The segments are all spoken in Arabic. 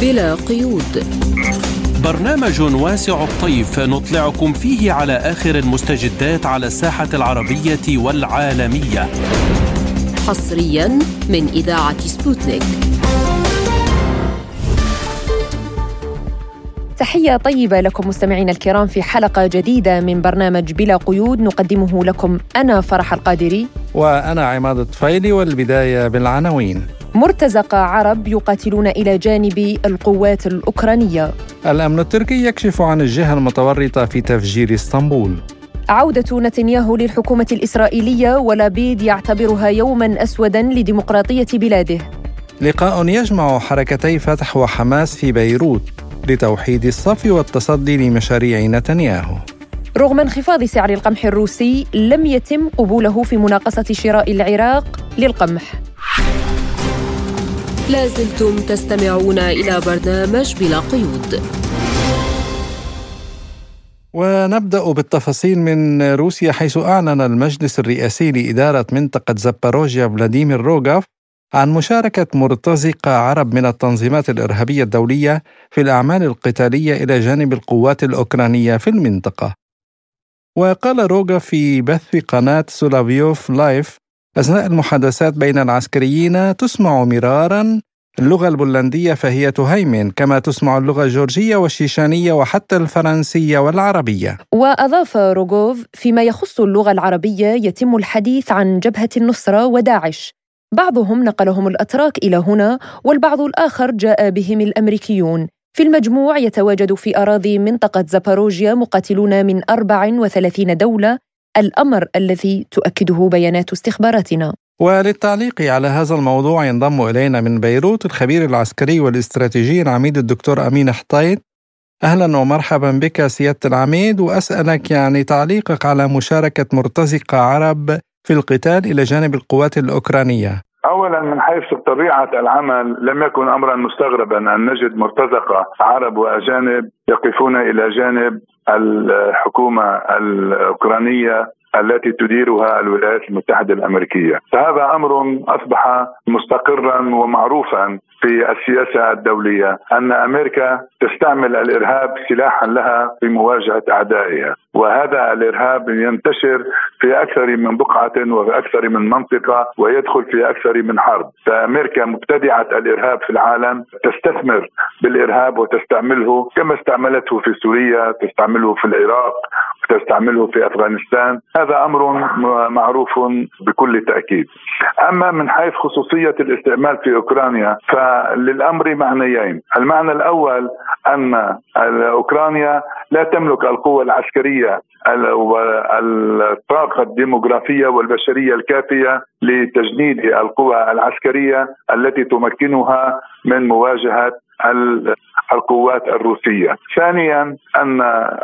بلا قيود. برنامج واسع الطيف نطلعكم فيه على آخر المستجدات على الساحة العربية والعالمية. حصريا من إذاعة سبوتنيك. تحية طيبة لكم مستمعينا الكرام في حلقة جديدة من برنامج بلا قيود. نقدمه لكم أنا فرح القادري. وأنا عماد الطفيلي والبداية بالعناوين. مرتزقة عرب يقاتلون إلى جانب القوات الأوكرانية. الأمن التركي يكشف عن الجهة المتورطة في تفجير إسطنبول. عودة نتنياهو للحكومة الإسرائيلية ولابيد يعتبرها يوما أسودا لديمقراطية بلاده. لقاء يجمع حركتي فتح وحماس في بيروت لتوحيد الصف والتصدي لمشاريع نتنياهو. رغم انخفاض سعر القمح الروسي لم يتم قبوله في مناقصة شراء العراق للقمح. لازلتم تستمعون إلى برنامج بلا قيود ونبدأ بالتفاصيل من روسيا حيث أعلن المجلس الرئاسي لإدارة منطقة زباروجيا فلاديمير روغاف عن مشاركة مرتزقة عرب من التنظيمات الإرهابية الدولية في الأعمال القتالية إلى جانب القوات الأوكرانية في المنطقة. وقال روغا في بث قناة سولافيوف لايف أثناء المحادثات بين العسكريين تسمع مرارا اللغة البولندية فهي تهيمن كما تسمع اللغة الجورجية والشيشانية وحتى الفرنسية والعربية. وأضاف روغوف فيما يخص اللغة العربية يتم الحديث عن جبهة النصرة وداعش. بعضهم نقلهم الأتراك إلى هنا والبعض الآخر جاء بهم الأمريكيون. في المجموع يتواجد في أراضي منطقة زاباروجيا مقاتلون من 34 دولة الأمر الذي تؤكده بيانات استخباراتنا. وللتعليق على هذا الموضوع ينضم إلينا من بيروت الخبير العسكري والاستراتيجي العميد الدكتور أمين حطيت أهلا ومرحبا بك سيادة العميد وأسألك يعني تعليقك على مشاركة مرتزقة عرب في القتال إلى جانب القوات الأوكرانية. اولا من حيث طبيعة العمل لم يكن امرا مستغربا أن نجد مرتزقة عرب وأجانب يقفون إلى جانب الحكومة الأوكرانية التي تديرها الولايات المتحدة الأمريكية، فهذا أمر أصبح مستقرا ومعروفا في السياسة الدولية أن أمريكا تستعمل الإرهاب سلاحا لها في مواجهة أعدائها، وهذا الإرهاب ينتشر في أكثر من بقعة وفي أكثر من منطقة ويدخل في أكثر من حرب، فأمريكا مبتدعة الإرهاب في العالم تستثمر بالإرهاب وتستعمله كما استعملته في سوريا، تستعمله في العراق، تستعمله في أفغانستان هذا أمر معروف بكل تأكيد. أما من حيث خصوصية الاستعمال في أوكرانيا فللأمر معنيين. المعنى الأول أن أوكرانيا لا تملك القوة العسكرية والطاقة الديموغرافية والبشرية الكافية لتجنيد القوى العسكرية التي تمكنها من مواجهة القوات الروسية. ثانيا أن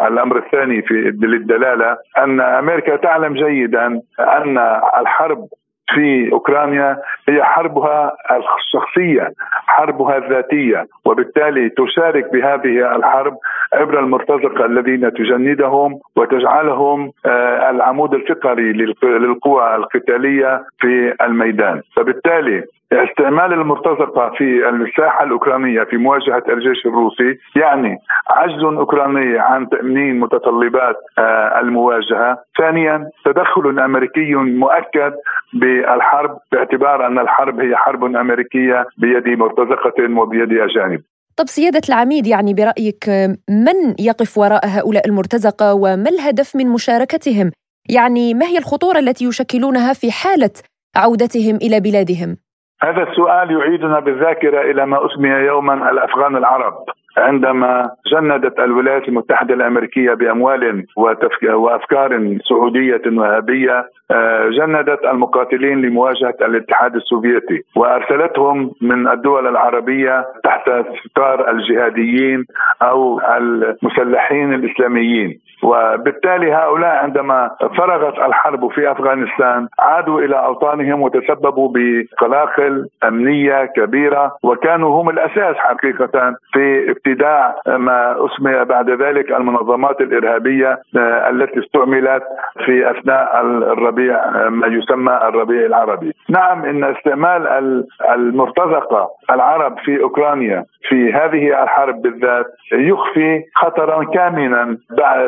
الأمر الثاني في للدلالة أن أمريكا تعلم جيدا أن الحرب في أوكرانيا هي حربها الشخصية، حربها الذاتية، وبالتالي تشارك بهذه الحرب عبر المرتزقة الذين تجندهم وتجعلهم آه، العمود الفقري للقوى القتالية في الميدان، فبالتالي استعمال المرتزقة في الساحة الأوكرانية في مواجهة الجيش الروسي يعني عجز أوكراني عن تأمين متطلبات آه، المواجهة ثانيا تدخل أمريكي مؤكد بالحرب باعتبار أن الحرب هي حرب أمريكية بيد مرتزقة وبيد أجانب طب سيادة العميد يعني برأيك من يقف وراء هؤلاء المرتزقة وما الهدف من مشاركتهم؟ يعني ما هي الخطورة التي يشكلونها في حالة عودتهم إلى بلادهم؟ هذا السؤال يعيدنا بالذاكرة إلى ما أسمي يوما الأفغان العرب. عندما جندت الولايات المتحدة الأمريكية بأموال وأفكار سعودية وهابية آه، جندت المقاتلين لمواجهة الاتحاد السوفيتي وأرسلتهم من الدول العربية تحت ستار الجهاديين أو المسلحين الإسلاميين. وبالتالي هؤلاء عندما فرغت الحرب في أفغانستان عادوا إلى أوطانهم وتسببوا بقلاقل أمنية كبيرة وكانوا هم الأساس حقيقة في ابتداع ما أسمي بعد ذلك المنظمات الإرهابية آه، التي استعملت في أثناء الربيع آه، ما يسمى الربيع العربي. نعم إن استعمال المرتزقة العرب في أوكرانيا في هذه الحرب بالذات يخفي خطرا كامنا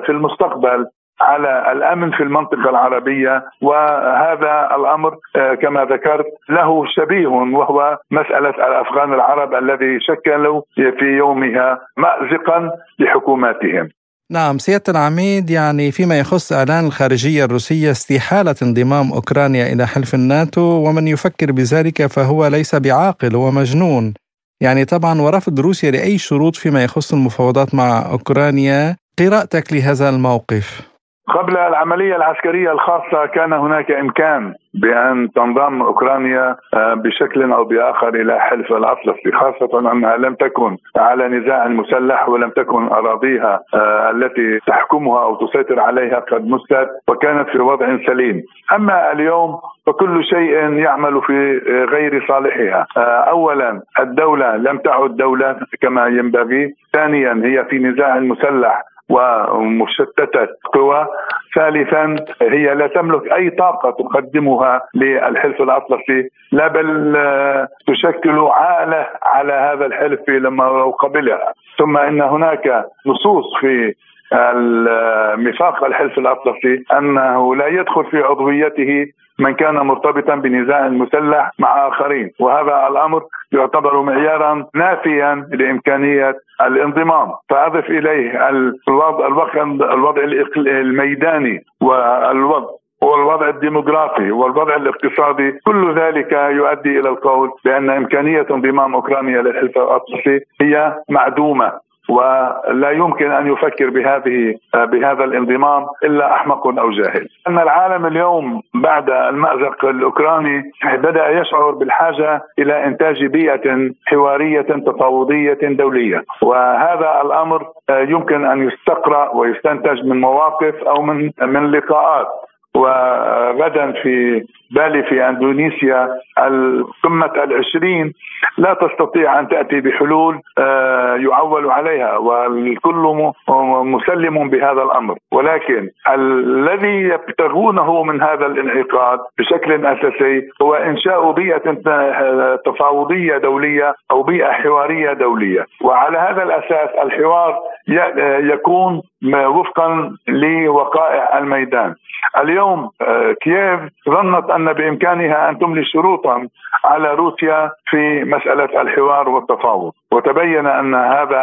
في المستقبل على الأمن في المنطقة العربية وهذا الأمر آه، كما ذكرت له شبيه وهو مسألة الأفغان العرب الذي شكلوا في يومها مازقا لحكوماتهم. نعم سيادة العميد يعني فيما يخص إعلان الخارجية الروسية استحالة انضمام أوكرانيا إلى حلف الناتو ومن يفكر بذلك فهو ليس بعاقل هو مجنون يعني طبعا ورفض روسيا لأي شروط فيما يخص المفاوضات مع أوكرانيا قراءتك لهذا الموقف؟ قبل العملية العسكرية الخاصة كان هناك إمكان بأن تنضم أوكرانيا آه، بشكل أو بآخر إلى حلف الأطلسي خاصة أنها لم تكن على نزاع مسلح ولم تكن أراضيها آه، التي تحكمها أو تسيطر عليها قد مست وكانت في وضع سليم. أما اليوم فكل شيء يعمل في غير صالحها. آه، أولا الدولة لم تعد دولة كما ينبغي ثانيا هي في نزاع مسلح. ومشتتة قوى. ثالثا هي لا تملك أي طاقة تقدمها للحلف الأطلسي لا بل آه، تشكل عالة على هذا الحلف لما قبلها. ثم إن هناك نصوص في ميثاق الحلف الأطلسي أنه لا يدخل في عضويته من كان مرتبطا بنزاع مسلح مع آخرين وهذا الأمر يعتبر معيارا نافيا لإمكانية الانضمام. فأضف إليه الوضع الوضع الميداني والوضع والوضع الديموغرافي والوضع الاقتصادي كل ذلك يؤدي إلى القول بأن إمكانية انضمام أوكرانيا للحلف الأطلسي هي معدومة. ولا يمكن أن يفكر بهذه بهذا الانضمام إلا أحمق أو جاهل. أن العالم اليوم بعد المأزق الأوكراني بدأ يشعر بالحاجة إلى إنتاج بيئة حوارية تفاوضية دولية، وهذا الأمر يمكن أن يستقرأ ويستنتج من مواقف أو من من لقاءات وغدا في بالي في اندونيسيا القمه العشرين لا تستطيع أن تأتي بحلول آه، يعول عليها والكل مسلم بهذا الأمر. ولكن الذي يبتغونه من هذا الانعقاد بشكل أساسي هو إنشاء بيئة تفاوضية دولية أو بيئة حوارية دولية. وعلى هذا الأساس الحوار يكون وفقا لوقائع الميدان. اليوم آه، كييف ظنت أن بإمكانها أن تملي شروطا على روسيا في مسألة الحوار والتفاوض وتبين أن هذا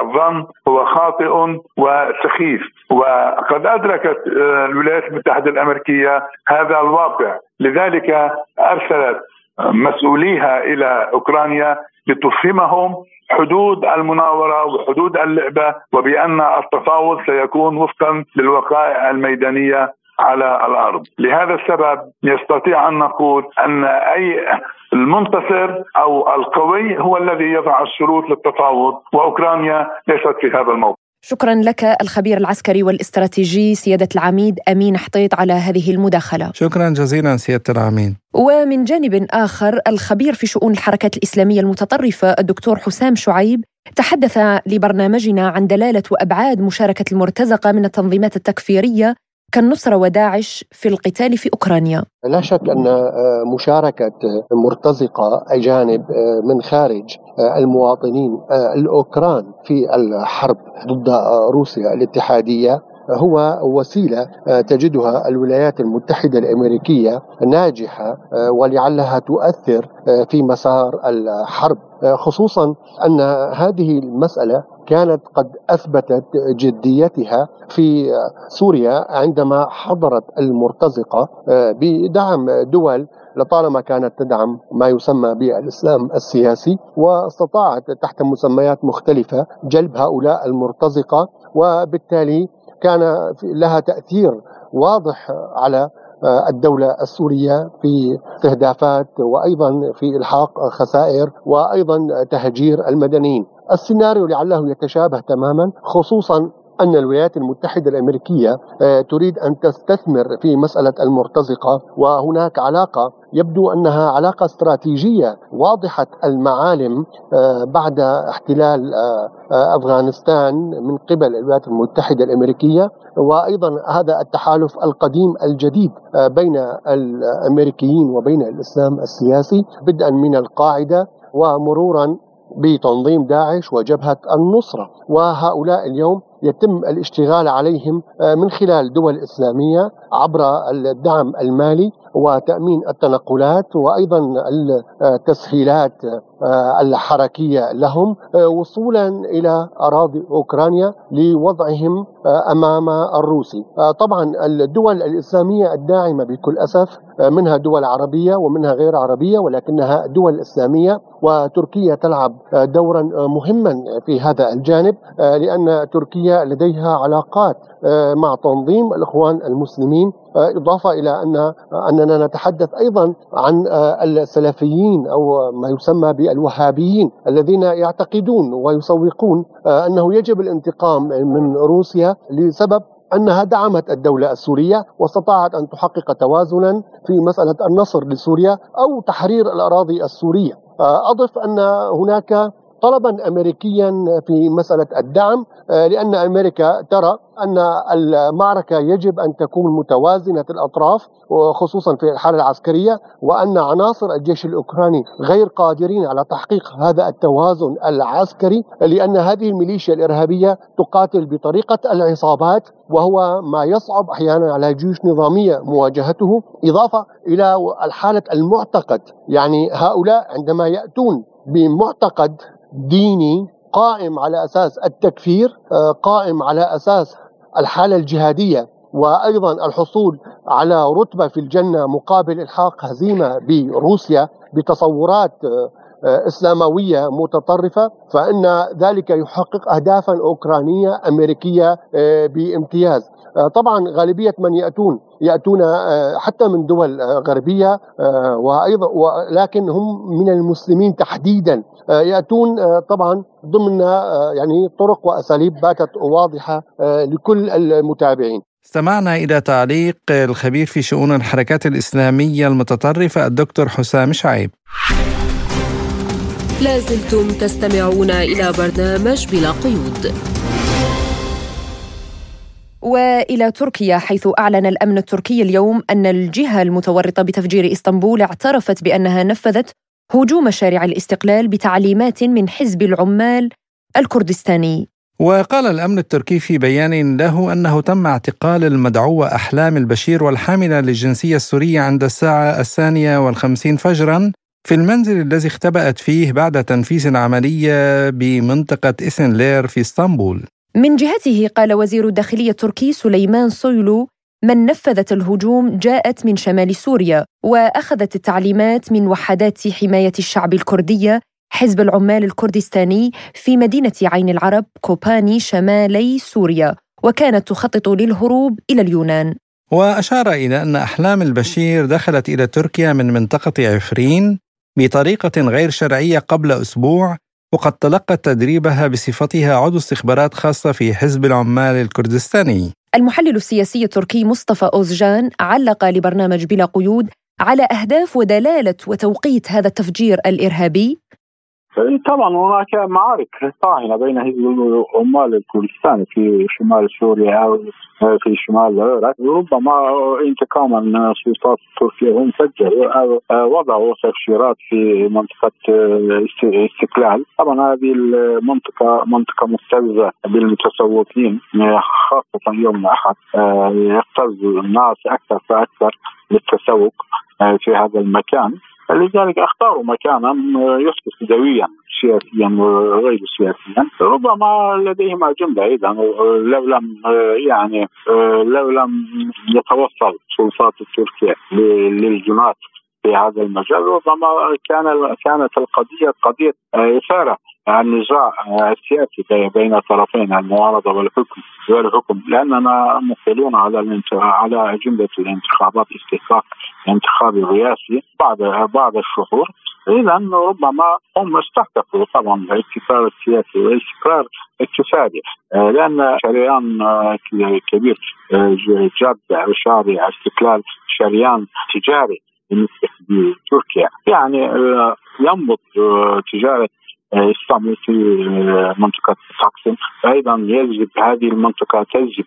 الظن هو خاطئ وسخيف. وقد أدركت آه، الولايات المتحدة الأمريكية هذا الواقع. لذلك أرسلت مسؤوليها إلى أوكرانيا لتفهمهم حدود المناورة وحدود اللعبة وبأن التفاوض سيكون وفقا للوقائع الميدانية على الأرض، لهذا السبب يستطيع أن نقول أن أي المنتصر أو القوي هو الذي يضع الشروط للتفاوض وأوكرانيا ليست في هذا الموقف. شكرا لك الخبير العسكري والاستراتيجي سيادة العميد أمين حطيط على هذه المداخلة. شكرا جزيلا سيادة العميد. ومن جانب آخر الخبير في شؤون الحركات الإسلامية المتطرفة الدكتور حسام شعيب تحدث لبرنامجنا عن دلالة وأبعاد مشاركة المرتزقة من التنظيمات التكفيرية كالنصرة وداعش في القتال في أوكرانيا. لا شك أن آه، مشاركة مرتزقة أجانب آه، من خارج آه، المواطنين الأوكران في الحرب ضد روسيا الاتحادية هو وسيلة تجدها الولايات المتحدة الأمريكية ناجحة ولعلها تؤثر في مسار الحرب. خصوصا أن هذه المسألة كانت قد أثبتت جديتها في سوريا عندما حضرت المرتزقة آه، بدعم دول لطالما كانت تدعم ما يسمى بالإسلام السياسي واستطاعت تحت مسميات مختلفة جلب هؤلاء المرتزقة وبالتالي كان لها تأثير واضح على آه، الدولة السورية في استهدافات وأيضا في إلحاق خسائر وأيضا تهجير المدنيين. السيناريو لعله يتشابه تماما خصوصا أن الولايات المتحدة الأمريكية آه، تريد أن تستثمر في مسألة المرتزقة وهناك علاقة يبدو أنها علاقة استراتيجية واضحة المعالم آه، بعد احتلال آه، أفغانستان من قبل الولايات المتحدة الأمريكية. وأيضا هذا التحالف القديم الجديد بين الأمريكيين وبين الإسلام السياسي بدءا من القاعدة ومرورا بتنظيم داعش وجبهة النصرة وهؤلاء اليوم يتم الاشتغال عليهم آه، من خلال دول إسلامية عبر الدعم المالي وتأمين التنقلات وأيضا التسهيلات آه، الحركية لهم آه، وصولا إلى أراضي أوكرانيا لوضعهم أمام الروسي. طبعا الدول الإسلامية الداعمة بكل أسف منها دول عربية ومنها غير عربية ولكنها دول إسلامية وتركيا تلعب دورا مهما في هذا الجانب لأن تركيا لديها علاقات مع تنظيم الإخوان المسلمين. إضافة إلى أن أننا نتحدث أيضا عن السلفيين أو ما يسمى بالوهابيين الذين يعتقدون ويسوقون أنه يجب الانتقام من روسيا لسبب أنها دعمت الدولة السورية واستطاعت أن تحقق توازنا في مسألة النصر لسوريا أو تحرير الأراضي السورية. أضف أن هناك طلبا امريكيا في مسألة الدعم آه، لأن أمريكا ترى أن المعركة يجب أن تكون متوازنة الأطراف وخصوصا في الحالة العسكرية وأن عناصر الجيش الأوكراني غير قادرين على تحقيق هذا التوازن العسكري لأن هذه الميليشيا الإرهابية تقاتل بطريقة العصابات وهو ما يصعب أحيانا على جيوش نظامية مواجهته. إضافة إلى الحالة المعتقد يعني هؤلاء عندما يأتون بمعتقد ديني قائم على أساس التكفير آه، قائم على أساس الحالة الجهادية وأيضا الحصول على رتبة في الجنة مقابل إلحاق هزيمة بروسيا بتصورات آه، إسلاموية متطرفة فإن ذلك يحقق اهدافا أوكرانية أمريكية بامتياز طبعا غالبية من يأتون يأتون حتى من دول غربية وأيضا ولكن هم من المسلمين تحديدا آه، يأتون آه، طبعا ضمن آه، يعني طرق وأساليب باتت واضحة لكل المتابعين. استمعنا إلى تعليق الخبير في شؤون الحركات الإسلامية المتطرفة الدكتور حسام شعيب. لازلتم تستمعون إلى برنامج بلا قيود. وإلى تركيا حيث أعلن الأمن التركي اليوم أن الجهة المتورطة بتفجير إسطنبول اعترفت بأنها نفذت هجوم شارع الاستقلال بتعليمات من حزب العمال الكردستاني وقال الأمن التركي في بيان له أنه تم اعتقال المدعوة احلام البشير والحامله للجنسية السورية عند الساعة الثانية والخمسين فجرا في المنزل الذي اختبأت فيه بعد تنفيذ العملية بمنطقة إسنلير في إسطنبول. من جهته قال وزير الداخلية التركي سليمان سويلو من نفذت الهجوم جاءت من شمال سوريا وأخذت التعليمات من وحدات حماية الشعب الكردية حزب العمال الكردستاني في مدينة عين العرب كوباني شمالي سوريا وكانت تخطط للهروب إلى اليونان وأشار إلى أن أحلام البشير دخلت إلى تركيا من منطقة عفرين بطريقة غير شرعية قبل أسبوع وقد تلقت تدريبها بصفتها عضو استخبارات خاصة في حزب العمال الكردستاني. المحلل السياسي التركي مصطفى أوزجان علق لبرنامج بلا قيود على أهداف ودلالة وتوقيت هذا التفجير الإرهابي. طبعا هناك معارك طاحنه بين حزب العمال الكردستاني في شمال سوريا أو في شمال العراق. ربما انتقاما من السلطات التركيه هم سجلوا أو وضعوا تفجيرات في منطقة استقلال. طبعا هذه المنطقة منطقة مبتزه بالمتسوقين خاصة يوم الأحد. يقتز الناس أكثر فأكثر للتسوق في هذا المكان. لذلك أختاروا مكانا يصبح دويا سياسيا وغير سياسيا. ربما لديهم اجنده أيضا لو لم يعني لو لم يتوصل سلطات تركيا للجنات في هذا المجال ربما كان كانت القضية قضية إثارة النزاع السياسي بين طرفين المعارضة والحكم والحكم. لأننا مقبلون على على اجنده الانتخابات استحقاق الانتخاب الرئاسي بعد بعد الشهور. اذا ربما هم استهدفوا طبعا الاستقرار السياسي والاستقرار الاقتصادي لأن شريان كبير جاده وشارع استقلال شريان تجاري بالنسبة لتركيا يعني ينبض تجاره اسطنبول في منطقه تقسيم أيضا يجب هذه المنطقة تجذب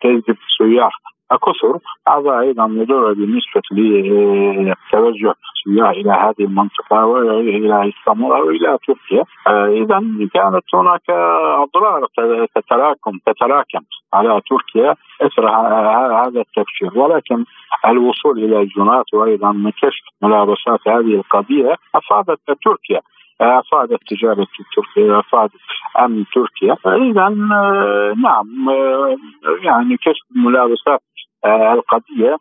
تجذب سياح كثر هذا أيضا يدل بالنسبة لتوجه السياح إلى هذه المنطقة وإلى اسطنبول أو إلى تركيا. اذا كانت هناك أضرار تتراكم تتراكم على تركيا. إثر هذا التبشير ولكن الوصول إلى الجنات وأيضا كشف ملابسات هذه القضية أفادت تركيا. أفادت تجارة تركيا أفادت أمن تركيا. اذا نعم يعني كشف ملابسات القضية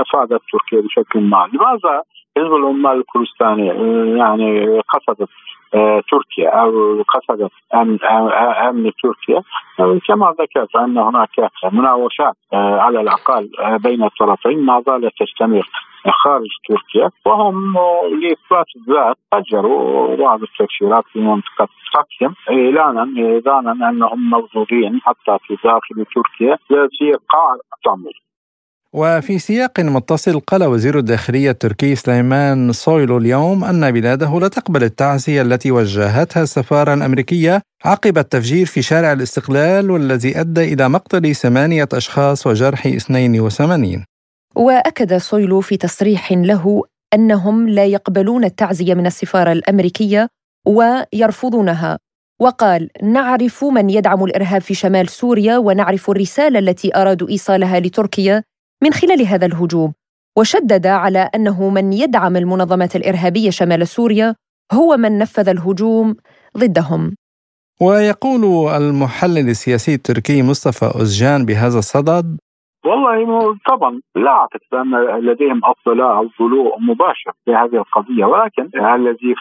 أفادت تركيا بشكل ما. لماذا حزب العمال الكردستاني يعني قصدت تركيا أو قصدت أمن أمن تركيا؟ كما ذكرت أن هناك مناوشات على الأقل بين الطرفين ما زالت تستمر خارج تركيا وهم لاثبات الذات فجروا بعض التفجيرات في منطقة تقسم إعلانا إعلانا أنهم موجودين حتى في داخل تركيا في قاع اسطنبول وفي سياق متصل قال وزير الداخلية التركي سليمان صويلو اليوم أن بلاده لا تقبل التعزية التي وجهتها السفارة الأمريكية عقب التفجير في شارع الاستقلال والذي أدى إلى مقتل ثمانية أشخاص وجرح 82 وأكد صويلو في تصريح له أنهم لا يقبلون التعزية من السفارة الأمريكية ويرفضونها. وقال نعرف من يدعم الإرهاب في شمال سوريا ونعرف الرسالة التي أرادوا إيصالها لتركيا من خلال هذا الهجوم. وشدد على أنه من يدعم المنظمات الإرهابية شمال سوريا هو من نفذ الهجوم ضدهم. ويقول المحلل السياسي التركي مصطفى أوزجان بهذا الصدد والله طبعا لا أعتقد أن لديهم اطلاع أو طلوع مباشر في هذه القضية ولكن الذي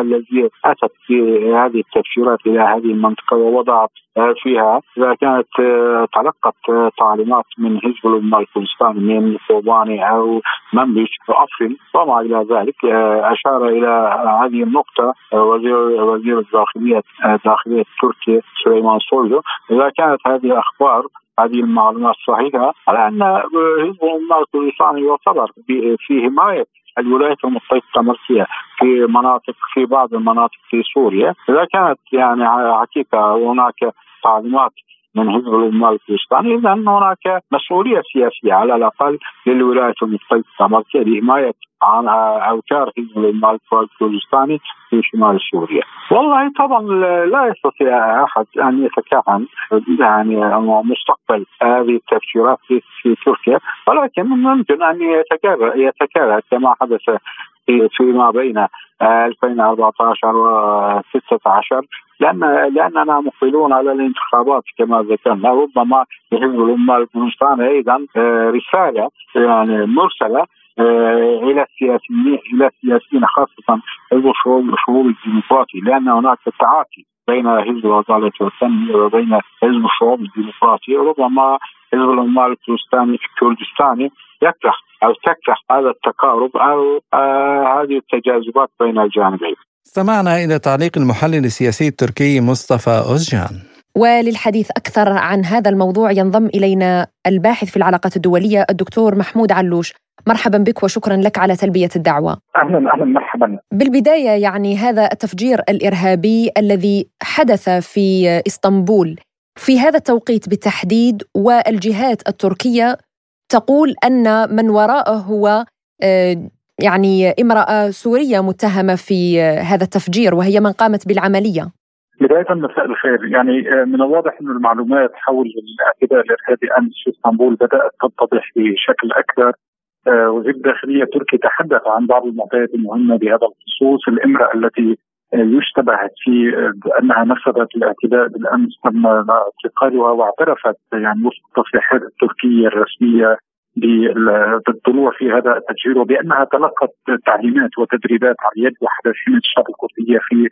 الذي أتت في هذه التبشيرات إلى هذه المنطقة ووضعت فيها إذا كانت تلقت تعليمات من حزب الأمة الكردستاني من كوباني أو منبج وافرن وما إلى ذلك أشار إلى هذه النقطة وزير وزير الداخلية الداخليه التركي سليمان سويلو إذا كانت هذه الأخبار هذه المعلومات صحيحه على أن حزب الامه الكردستاني يعتبر في حماية الولايات المتحدة الأمريكية في مناطق في بعض المناطق في سوريا. إذا كانت يعني حقيقة هناك تعليمات من حزب الامه الكردستاني اذا هناك مسؤوليه سياسيه على الاقل للولايات المتحده الامريكيه لحمايه عن اوتار حزب الامه الكردستاني في شمال سوريا. والله طبعا لا يستطيع احد ان يتكهن يعني مستقبل هذه التفجيرات في, في تركيا ولكن ممكن ان يتكرر يتكرر كما حدث فيما بين 2014 و 16 لأن لأننا مقبلون على الانتخابات كما ذكرنا. ربما لحزب الأمة الكردستاني أيضا رسالة يعني مرسلة إلى السياسيين إلى السياسيين خاصة حزب الشعوب الشعوب الديمقراطي لأن هناك تعاطي بين حزب العدالة والتنمية وبين حزب الشعوب الديمقراطي. ربما حزب العمال الكردستاني الكردستاني يكره أو تكره هذا التقارب أو آه هذه التجاذبات بين الجانبين. استمعنا إلى تعليق المحلل السياسي التركي مصطفى أوزجان. وللحديث أكثر عن هذا الموضوع ينضم إلينا الباحث في العلاقات الدولية الدكتور محمود علوش. مرحبا بك وشكرا لك على تلبية الدعوة. أهلا أهلا مرحبا. بالبداية يعني هذا التفجير الإرهابي الذي حدث في إسطنبول في هذا التوقيت بالتحديد والجهات التركية تقول أن من وراءه هو يعني امرأة سورية متهمة في هذا التفجير وهي من قامت بالعملية. بداية مساء الخير. يعني من الواضح أن المعلومات حول الاعتداء الإرهابي أمس في إسطنبول بدأت تتضح بشكل أكبر. وزير الداخلية التركي تحدث عن بعض المعطيات المهمة بهذا الخصوص. الامرأة التي يشتبه في انها نفذت الاعتداء بالأمس تم اعتقالها واعترفت يعني وفق التصريحات التركيه الرسميه بالطلوع في هذا التفجير وبأنها تلقت تعليمات وتدريبات على يد وحده حمايه الشعب الكرديه في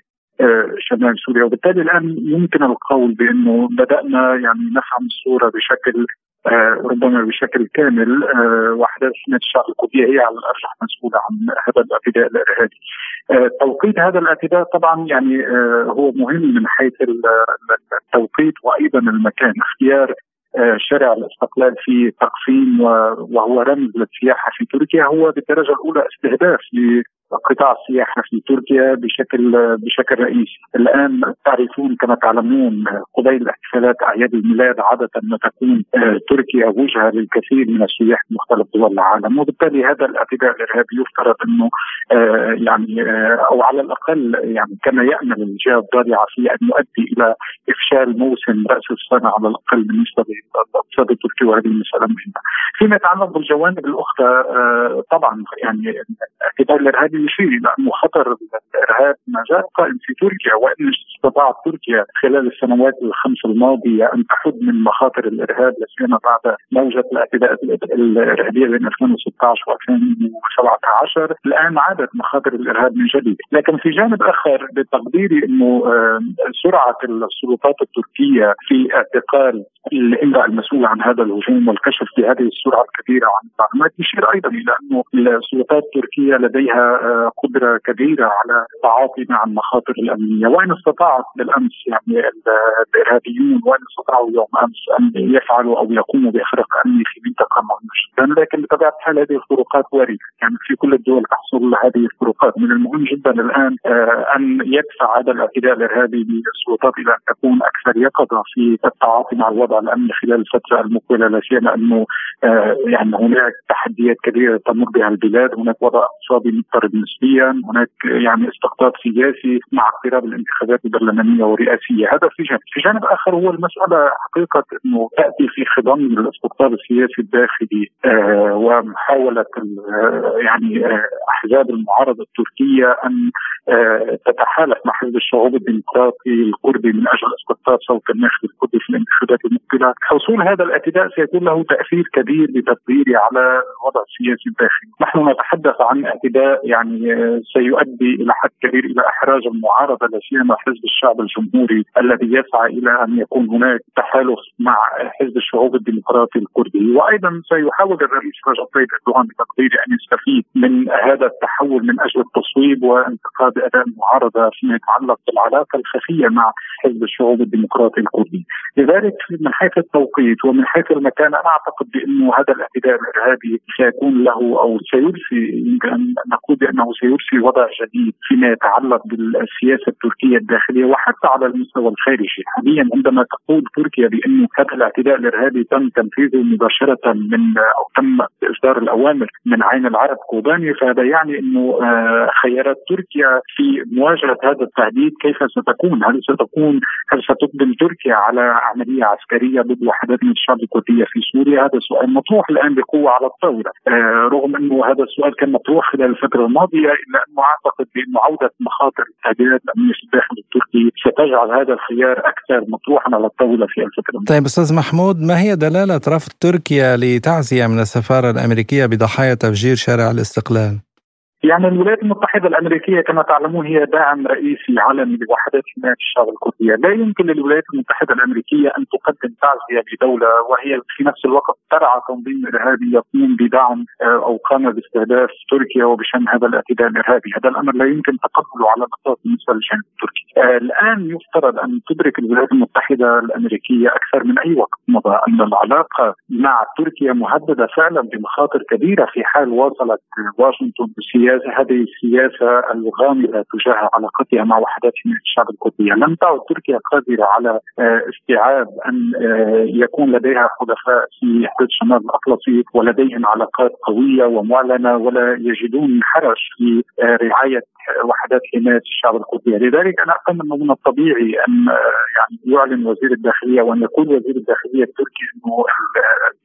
شمال سوريا. وبالتالي الآن يمكن القول بأنه بدأنا يعني نفهم الصورة بشكل ربما بشكل كامل وحدات حمايه الشعب الكرديه هي على الأرجح مسؤولة عن هذا الاعتداء الارهابي. توقيت هذا الاعتداء طبعا يعني هو مهم من حيث التوقيت وأيضا المكان اختيار شارع الاستقلال في تقسيم وهو رمز للسياحة في تركيا هو بالدرجة الأولى استهداف قطاع السياحه في تركيا بشكل بشكل رئيسي، الآن تعرفون كما تعلمون قبيل احتفالات أعياد الميلاد عادة ما تكون آه، تركيا وجهة للكثير من السياح من مختلف دول العالم، وبالتالي هذا الاعتداء الارهابي يفترض إنه آه، يعني آه، أو على الأقل يعني كما يأمل الجهه الضارعه في أن يؤدي إلى إفشال موسم رأس السنة على الأقل بالنسبة للأقتصاد التركي وهذه مساله مهمة. فيما يتعلق بالجوانب الأخرى طبعا يعني الاعتداء الإرهابي يشير إلى انه خطر الإرهاب ما زال قائم في تركيا وإن استطاعت تركيا خلال السنوات الخمس الماضية أن تحد من مخاطر الإرهاب لا سيما بعد موجة الأعتداءات الإرهابية بين 2016 و2017 الآن عادت مخاطر الإرهاب من جديد، لكن في جانب آخر بتقديري إنه سرعة السلطات التركية في اعتقال الإمرأة المسؤولة عن هذا الهجوم والكشف بهذه السرعة الكبيرة عن المعلومات يشير أيضا إلى إنه السلطات التركية لديها قدرة كبيرة على التعاطي مع المخاطر الأمنية. وإن استطاعت بالأمس يعني الإرهابيون وإن استطاعوا يوم أمس أن يفعلوا أو يقوموا باخراق امني في منطقة مهمة جدا. لكن بطبيعة الحال هذه الفروقات واردة. يعني في كل الدول تحصل هذه الفروقات من المهم جدا الآن آه، أن يدفع هذا الاعتداء الإرهابي بالسلطات إلى أن تكون أكثر يقظة في التعاطي مع الوضع الأمني خلال الفترة المقبلة. لا سيما أنه آه، يعني هناك تحديات كبيرة تمر بها البلاد، هناك وضع اقتصادي مضطرب نسبيا، هناك يعني استقطاب سياسي مع اقتراب الانتخابات البرلمانية والرئاسية، هذا في جانب، في جانب آخر هو المسألة حقيقة إنه تأتي في خضم الاستقطاب السياسي الداخلي آه ومحاولة آه يعني آه أحزاب المعارضة التركية أن آه تتحالف مع حزب الشعوب الديمقراطي الكردي من أجل استقطاب صوت الناخب الكردي في الانتخابات المقبلة، حصول هذا الاعتداء سيكون له تأثير كبير بتقديري على الوضع السياسي الداخلي، نحن نتحدث عن اعتداء يعني آه، سيؤدي إلى حد كبير إلى احراج المعارضة لا سيما حزب الشعب الجمهوري الذي يسعى إلى أن يكون هناك تحالف مع حزب الشعوب الديمقراطي الكردي، وأيضا سيحاول الرئيس رجب طيب أردوغان بتقديري أن يستفيد من هذا التحول من أجل التصويب وانتقاد أداء المعارضة فيما يتعلق بالعلاقة الخفية مع حزب الشعوب الديمقراطي الكردي، لذلك من حيث التوقيت ومن حيث المكان أنا أعتقد بأنه هذا الاعتداء الإرهابي سيكون له أو سيرسي يمكن أن نقول بانه سيرسي وضع جديد فيما يتعلق بالسياسة التركية الداخلية وحتى على المستوى الخارجي، حاليا عندما تقول تركيا بانه هذا الاعتداء الارهابي تم تنفيذه مباشرة من أو تم إصدار الأوامر من عين العرب كوباني فهذا يعني إنه آه، خيارات تركيا في مواجهة هذا التهديد كيف ستكون؟ هل ستكون هل ستقدم تركيا على عملية عسكرية ضد وحدات من الشعب الكرديه في سوريا؟ هذا سؤال مطروح الآن بقوة على الطاولة، آه، رغم إنه هذا السؤال كان مطروح خلال الفترة الماضيه الا انه اعتقد بانه عودة مخاطر التهديدات الامنيه في الداخل التركي ستجعل هذا الخيار أكثر مطروحا على الطاولة في الفترة الماضيه. طيب أستاذ محمود ما هي دلالة رفض تركيا لتعزية من السفارة الأمريكية بضحايا تفجير شارع الاستقلال؟ يعني الولايات المتحدة الأمريكية كما تعلمون هي داعم رئيسي عالمي لوحدات حمايه الشعب الكرديه، لا يمكن للولايات المتحدة الأمريكية أن تقدم تعزية لدوله وهي في نفس الوقت ترعى تنظيم إرهابي يقوم بدعم آه، أو قام باستهداف تركيا وبشأن هذا الاعتداء الارهابي، هذا الأمر لا يمكن تقبله على الاطلاق بالنسبة للجانب التركي. آه، الآن يفترض أن تدرك الولايات المتحدة الأمريكية أكثر من أي وقت. مضى أن العلاقة مع تركيا مهددة فعلا بمخاطر كبيرة في حال واصلت واشنطن بسياسه السياسة هذه السياسة الغامضه تجاه علاقتها مع وحدات حمايه الشعب الكرديه، لم تعد تركيا قادرة على آه، استيعاب أن آه، يكون لديها حلفاء في حدود شمال الاطلسي ولديهم علاقات قوية ومعلنة ولا يجدون حرج في آه، رعاية وحدات حماية الشعب الكرديه، لذلك أنا اعتقد أنه من الطبيعي أن يعني يعلن وزير الداخلية وأن يقول وزير الداخلية التركي أنه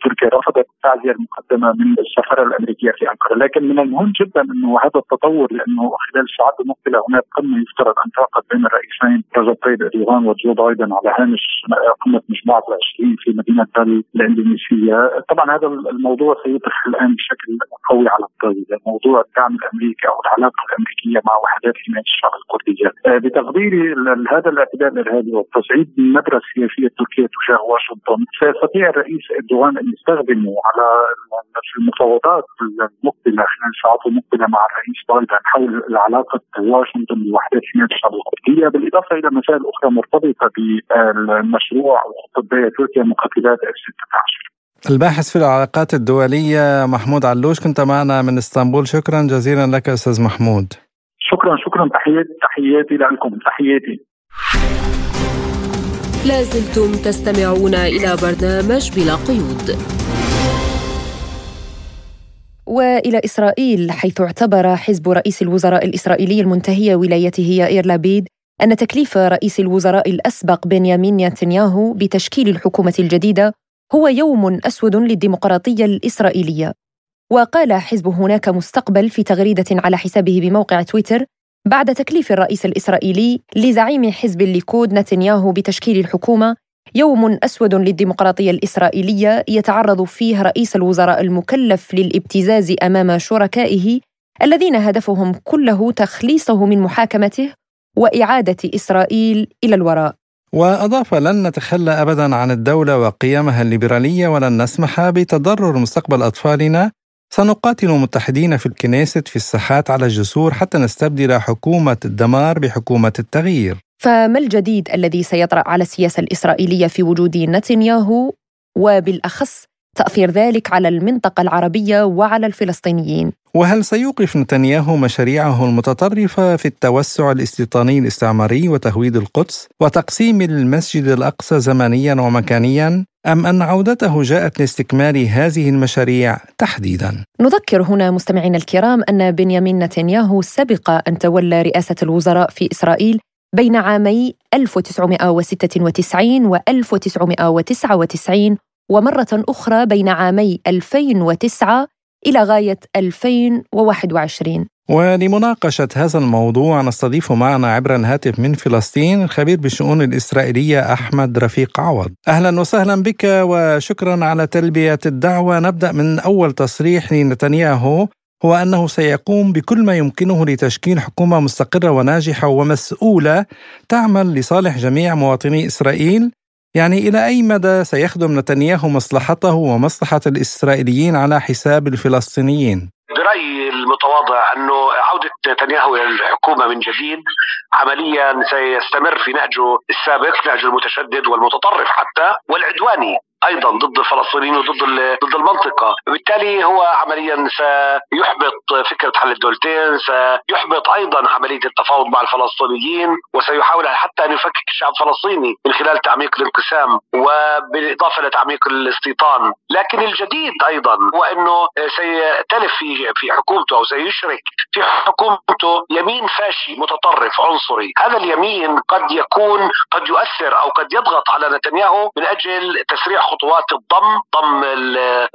تركيا رفضت التعزيه المقدمة من السفارة الأمريكية في أنقرة، لكن من المهم جدا أنه وهذا التطور لأنه خلال الساعات المقبلة هناك قمة يفترض أن تعقد بين الرئيسين رجب طيب اردوغان وجو بايدن على هامش قمة مجموعة العشرين في مدينة بل الإندونيسية، طبعا هذا الموضوع سيطرح الآن بشكل قوي على الطاوله، موضوع الدعم الأمريكي أو العلاقة الأمريكية مع وحدات حمايه الشعب الكردية. آه، بتقديري هذا الاعتداء الإرهابي والتصعيد النبره السياسيه التركيه تجاه واشنطن سيستطيع الرئيس إردوغان أن يستخدمه على في المفاوضات المقبلة خلال الساعات المقبلة مع الرئيس بايدن حول علاقه واشنطن بوحدات حمايه الشعب الكرديه بالإضافة إلى مسائل أخرى مرتبطة بالمشروع أو خطه تركيا مقاتلات اف 16 الباحث في العلاقات الدولية محمود علوش كنت معنا من إسطنبول. شكرا جزيلا لك أستاذ محمود. شكرا شكرا. تحياتي تحياتي لكم. تحياتي. لازلتم تستمعون إلى برنامج بلا قيود. وإلى إسرائيل حيث اعتبر حزب رئيس الوزراء الإسرائيلي المنتهي ولايته يائير لابيد أن تكليف رئيس الوزراء الأسبق بنيامين نتنياهو بتشكيل الحكومة الجديدة هو يوم أسود للديمقراطية الإسرائيلية. وقال حزب هناك مستقبل في تغريدة على حسابه بموقع تويتر بعد تكليف الرئيس الإسرائيلي لزعيم حزب الليكود نتنياهو بتشكيل الحكومة يوم أسود للديمقراطية الإسرائيلية يتعرض فيه رئيس الوزراء المكلف للابتزاز أمام شركائه الذين هدفهم كله تخليصه من محاكمته وإعادة إسرائيل إلى الوراء. وأضاف لن نتخلى ابدا عن الدولة وقيمها الليبرالية ولن نسمح بتضرر مستقبل أطفالنا سنقاتل متحدين في الكنيست في الساحات على الجسور حتى نستبدل حكومة الدمار بحكومة التغيير. فما الجديد الذي سيطرأ على السياسة الإسرائيلية في وجود نتنياهو؟ وبالأخص تأثير ذلك على المنطقة العربية وعلى الفلسطينيين. وهل سيوقف نتنياهو مشاريعه المتطرفة في التوسع الاستيطاني الاستعماري وتهويد القدس وتقسيم المسجد الأقصى زمنيا ومكانيا أم أن عودته جاءت لاستكمال هذه المشاريع تحديدا؟ نذكر هنا مستمعينا الكرام أن بنيامين نتنياهو سبق أن تولى رئاسة الوزراء في إسرائيل بين عامي 1996 و 1999 ومرة أخرى بين عامي 2009 إلى غاية 2021 ولمناقشة هذا الموضوع نستضيف معنا عبر الهاتف من فلسطين الخبير بالشؤون الإسرائيلية أحمد رفيق عوض. أهلا وسهلا بك وشكرا على تلبية الدعوة. نبدأ من أول تصريح لنتنياهو. هو أنه سيقوم بكل ما يمكنه لتشكيل حكومة مستقرة وناجحة ومسؤولة تعمل لصالح جميع مواطني إسرائيل. يعني إلى أي مدى سيخدم نتنياهو مصلحته ومصلحة الإسرائيليين على حساب الفلسطينيين؟ برأيي المتواضع أنه عودة نتنياهو إلى الحكومة من جديد عمليا سيستمر في نهجه السابق نهجه المتشدد والمتطرف حتى والعدواني أيضا ضد الفلسطينيين وضد ضد المنطقة، وبالتالي هو عمليا سيحبط فكرة حل الدولتين، سيحبط أيضا عملية التفاوض مع الفلسطينيين وسيحاول حتى أن يفكك الشعب الفلسطيني من خلال تعميق الانقسام وبالإضافة إلى تعميق الاستيطان، لكن الجديد أيضا هو إنه سيتلف في في حكومته أو سيشرك في حكومته يمين فاشي متطرف عنصري، هذا اليمين قد يكون قد يؤثر أو قد يضغط على نتنياهو من أجل تسريع خطوات الضم ضم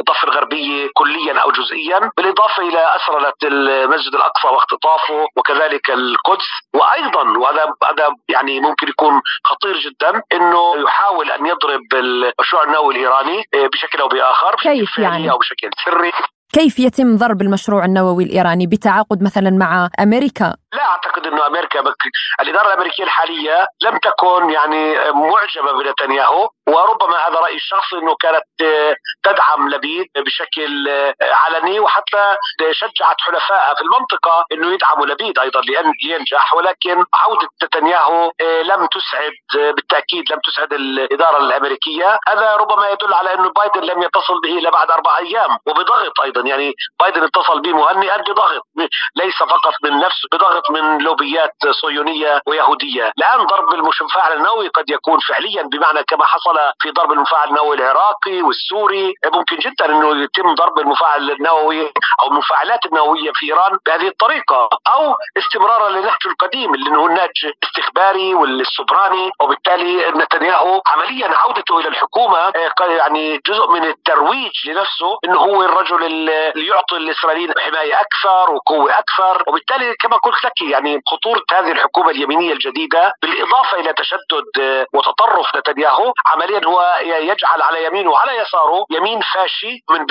الضفة الغربية كليا أو جزئيا بالإضافة إلى اسرله المسجد الأقصى واختطافه وكذلك القدس. وأيضا وهذا هذا يعني ممكن يكون خطير جدا إنه يحاول أن يضرب المشروع النووي الإيراني بشكل أو بآخر كيف يعني؟ أو بشكل سري. كيف يتم ضرب المشروع النووي الإيراني بتعاقد مثلا مع أمريكا؟ لا أعتقد إنه أمريكا بك... الإدارة الأمريكية الحالية لم تكن يعني معجبة بنتنياهو وربما هذا رايي الشخصي إنه كانت تدعم لبيد بشكل علني وحتى شجعت حلفائها في المنطقة إنه يدعموا لبيد أيضا لأن ينجح ولكن عودة نتنياهو لم تسعد بالتأكيد لم تسعد الإدارة الأمريكية. هذا ربما يدل على إنه بايدن لم يتصل به إلا بعد أربع أيام وبضغط أيضا يعني بايدن اتصل به مهنئا بضغط ليس فقط من نفسه بضغط من لوبيات صهيونية ويهودية. الآن ضرب المفاعل النووي قد يكون فعليا بمعنى كما حصل في ضرب المفاعل النووي العراقي والسوري. ممكن جدا إنه يتم ضرب المفاعل النووي أو المفاعلات النووية في إيران بهذه الطريقة أو استمرارا لنهجه القديم اللي هو النهج الاستخباري والسبراني وبالتالي نتنياهو عمليا عودته إلى الحكومة يعني جزء من الترويج لنفسه إنه هو الرجل اللي يعطي الإسرائيليين حماية أكثر وقوة أكثر. وبالتالي كما قلت لك يعني خطورة هذه الحكومة اليمينية الجديدة بالإضافة إلى تشدد وتطرف نتنياهو. عمليا هو يجعل على يمينه وعلى يساره يمين فاشي من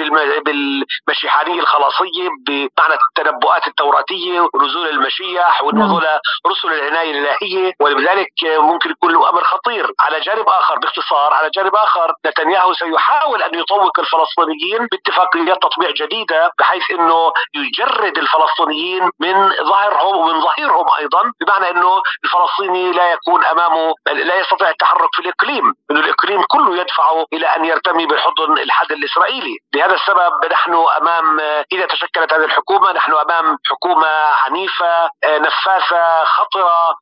بالمشيحانيه الخلاصيه بمعنى التنبؤات التوراتية ونزول المشيح ونزول رسل العناية الإلهية. ولذلك ممكن يكون له أمر خطير. على جانب آخر باختصار على جانب آخر نتنياهو سيحاول أن يطوق الفلسطينيين باتفاقيات تطبيع جديدة بحيث إنه يجرد الفلسطينيين من ظهرهم ومن ظهيرهم أيضا بمعنى إنه الفلسطيني لا يكون أمامه لا يستطيع التحرك في الإقليم، إنه الإقليم كله يدفعه إلى أن يرتمي بحضن الحد الإسرائيلي، لهذا السبب نحن أمام إذا تشكلت هذه الحكومة نحن أمام حكومة عنيفة نفاثة خطرة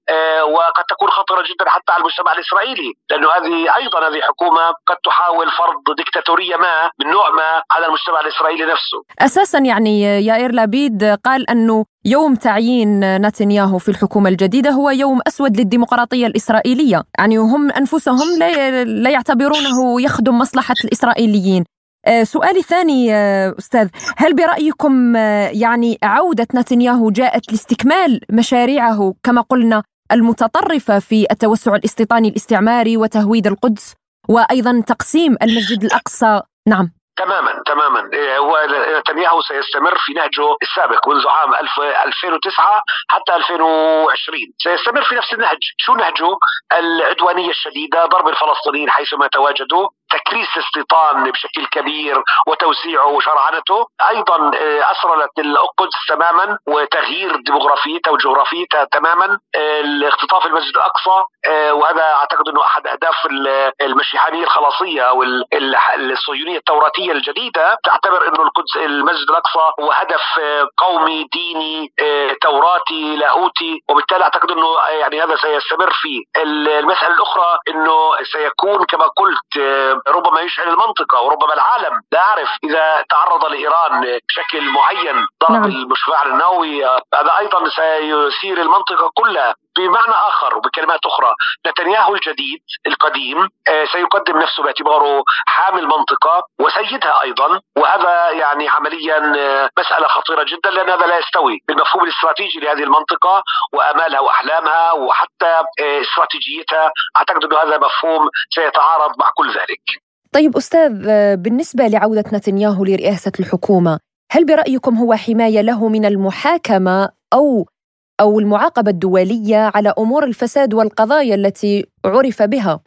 وقد تكون خطرة جدا حتى على المجتمع الإسرائيلي، لأنه هذه أيضا هذه حكومة قد تحاول فرض ديكتاتورية ما من نوع ما على المجتمع الإسرائيلي نفسه. أساسا يعني يائر لابيد قال أنه يوم تعيين نتنياهو في الحكومة الجديدة هو يوم أسود للديمقراطية الإسرائيلية. يعني هم أنفسهم لا يعتبرونه يخدم مصلحة الإسرائيليين. آه، سؤالي الثاني آه، أستاذ هل برأيكم آه، يعني عودة نتنياهو جاءت لاستكمال مشاريعه كما قلنا المتطرفة في التوسع الاستيطاني الاستعماري وتهويد القدس وأيضا تقسيم المسجد الأقصى؟ نعم. تماما تماما. إيه، هو نتنياهو سيستمر في نهجه السابق منذ عام 2009 حتى 2020 سيستمر في نفس النهج. شو نهجه؟ العدوانية الشديدة ضرب الفلسطينيين حيثما تواجدوا تكريس الاستيطان بشكل كبير وتوسيعه وشرعنته. أيضا إيه، أسرلة القدس تماما وتغيير ديموغرافيتها وجغرافيتها تماما. اختطاف المسجد الأقصى إيه، وهذا أعتقد إنه أحد أهداف المشيحانية الخلاصية أو الصهيونية التوراتيه الجديدة. تعتبر إنه القدس المسجد الأقصى هو هدف آه، قومي ديني آه، توراتي لاهوتي. وبالتالي أعتقد إنه آه، يعني هذا سيستمر فيه. المسألة الأخرى إنه سيكون كما قلت ربما يشعل المنطقة وربما العالم. لا أعرف إذا تعرض لإيران بشكل معين. ضرب نعم. المشفع النووي هذا أيضا سيثير المنطقة كلها. بمعنى آخر وبكلمات أخرى نتنياهو الجديد القديم آه، سيقدم نفسه باعتباره حامل منطقة وسيدها أيضا وهذا يعني عمليا آه، مسألة خطيرة جدا لأن هذا لا يستوي بالمفهوم الاستراتيجي لهذه المنطقة وأمالها وأحلامها وحتى آه، استراتيجيتها أعتقد انه هذا مفهوم سيتعارض مع كل ذلك. طيب أستاذ بالنسبة لعودة نتنياهو لرئاسة الحكومة هل برأيكم هو حماية له من المحاكمة أو أو المعاقبة الدولية على أمور الفساد والقضايا التي عرف بها.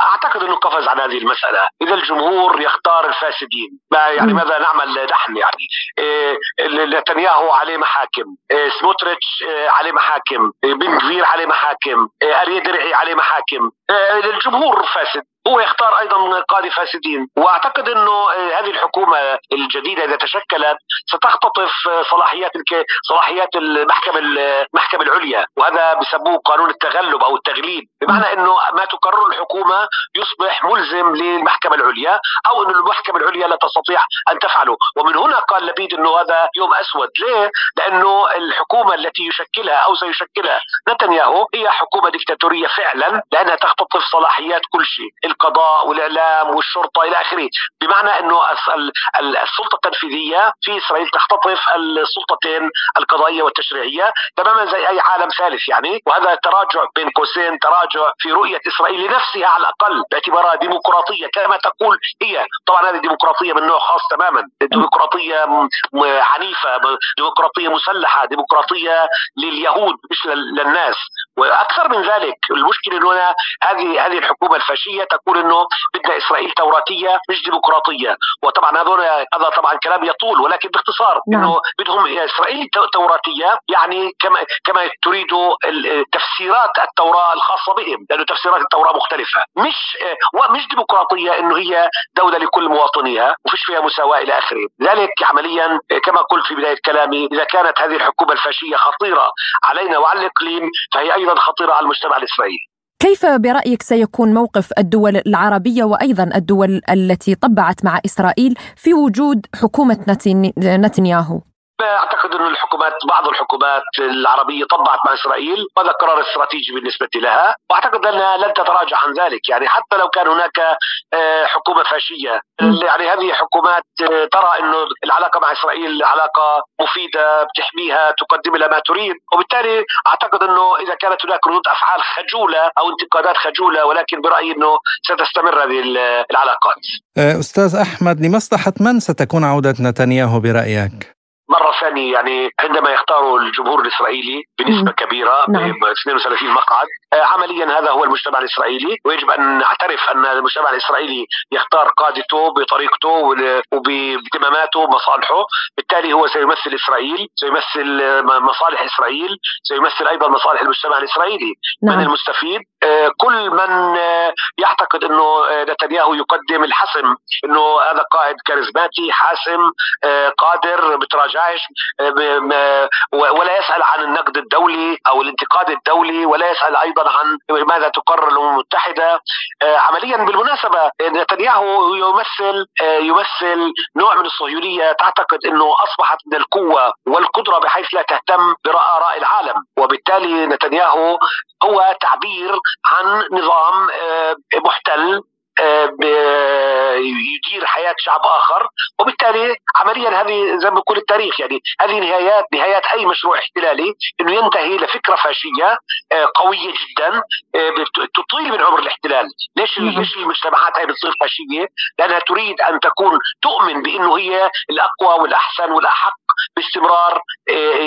أعتقد أنه قفز عن هذه المسألة، إذا الجمهور يختار الفاسدين، ما يعني ماذا نعمل نحن؟ يعني؟ إيه نتنياهو عليه محاكم، إيه سموتريتش إيه عليه محاكم، إيه بن عليه محاكم، إيه اريد درعي عليه محاكم، إيه الجمهور فاسد، هو يختار أيضا قاضي فاسدين. وأعتقد إنه آه، هذه الحكومة الجديدة إذا تشكلت ستختطف آه، صلاحيات صلاحيات المحكمة المحكمة العليا. وهذا بسموه قانون التغلب أو التغليب. بمعنى إنه ما تقرر الحكومة يصبح ملزم للمحكمة العليا أو إنه المحكمة العليا لا تستطيع أن تفعله. ومن هنا قال لبيد إنه هذا يوم أسود. ليه؟ لأنه الحكومة التي يشكلها أو سيشكلها نتنياهو هي حكومة ديكتاتورية فعلا لأنها تختطف صلاحيات كل شيء. القضاء والإعلام والشرطة إلى آخره. بمعنى أنه السلطة التنفيذية في إسرائيل تختطف السلطتين القضائية والتشريعية تماما زي أي عالم ثالث يعني. وهذا تراجع بين قوسين تراجع في رؤية إسرائيل لنفسها على الأقل باعتبارها ديمقراطية كما تقول هي. طبعا هذه ديمقراطية من نوع خاص تماما. ديمقراطية عنيفة ديمقراطية مسلحة ديمقراطية لليهود مش للناس. وأكثر من ذلك المشكلة انه هذه هذه الحكومة الفاشية تقول إنه بدنا إسرائيل توراتية مش ديمقراطية. وطبعا هذول هذا طبعا كلام يطول ولكن باختصار نعم. إنه بدهم إسرائيل توراتية يعني كما كما تريدوا تفسيرات التوراة الخاصة بهم لأنه تفسيرات التوراة مختلفة. مش مش ديمقراطية إنه هي دولة لكل مواطنيها وفيش فيها مساواة إلى آخره. ذلك عمليا كما قلت في بداية كلامي إذا كانت هذه الحكومة الفاشية خطيرة علينا وعلى الإقليم فهي أيضا خطيرة على المجتمع الإسرائيلي. كيف برأيك سيكون موقف الدول العربية وأيضا الدول التي طبعت مع إسرائيل في وجود حكومة نتنياهو؟ أعتقد أن الحكومات بعض الحكومات العربية طبعت مع إسرائيل وهذا قرار استراتيجي بالنسبة لها وأعتقد أنها لن تتراجع عن ذلك. يعني حتى لو كان هناك آه، حكومة فاشية يعني هذه حكومات آه، ترى إنه العلاقة مع إسرائيل علاقة مفيدة بتحميها تقدم لها ما تريد. وبالتالي أعتقد أنه إذا كانت هناك ردود أفعال خجولة أو انتقادات خجولة ولكن برأيي أنه ستستمر هذه العلاقات. آه، أستاذ أحمد لمصلحة من ستكون عودة نتنياهو برأيك؟ مرة ثانية يعني عندما يختاروا الجمهور الإسرائيلي بنسبة كبيرة نعم. ب 32 مقعد آه، عمليا هذا هو المجتمع الإسرائيلي ويجب أن نعترف أن المجتمع الإسرائيلي يختار قادته بطريقته وباهتماماته ومصالحه بالتالي هو سيمثل إسرائيل سيمثل مصالح إسرائيل سيمثل أيضا مصالح المجتمع الإسرائيلي نعم. من المستفيد كل من يعتقد إنه نتنياهو يقدم الحسم إنه هذا قائد كاريزماتي حاسم قادر بتراجعش ولا يسأل عن النقد الدولي أو الانتقاد الدولي ولا يسأل أيضا عن ماذا تقرر الأمم المتحدة. عمليا بالمناسبة نتنياهو يمثل يمثل نوع من الصهيونية تعتقد إنه أصبحت من القوة والقدرة بحيث لا تهتم براء العالم. وبالتالي نتنياهو هو تعبير عن نظام آه، محتل آه، يدير حياة شعب آخر وبالتالي عمليا هذه زي ما بيقول التاريخ يعني هذه نهايات نهايات أي مشروع احتلالي إنه ينتهي لفكرة فاشية آه، قوية جدا تطيل من عمر الاحتلال. ليش ليش المجتمعات هاي بتصير فاشية؟ لأنها تريد أن تكون تؤمن بإنه هي الأقوى والأحسن والأحق باستمرار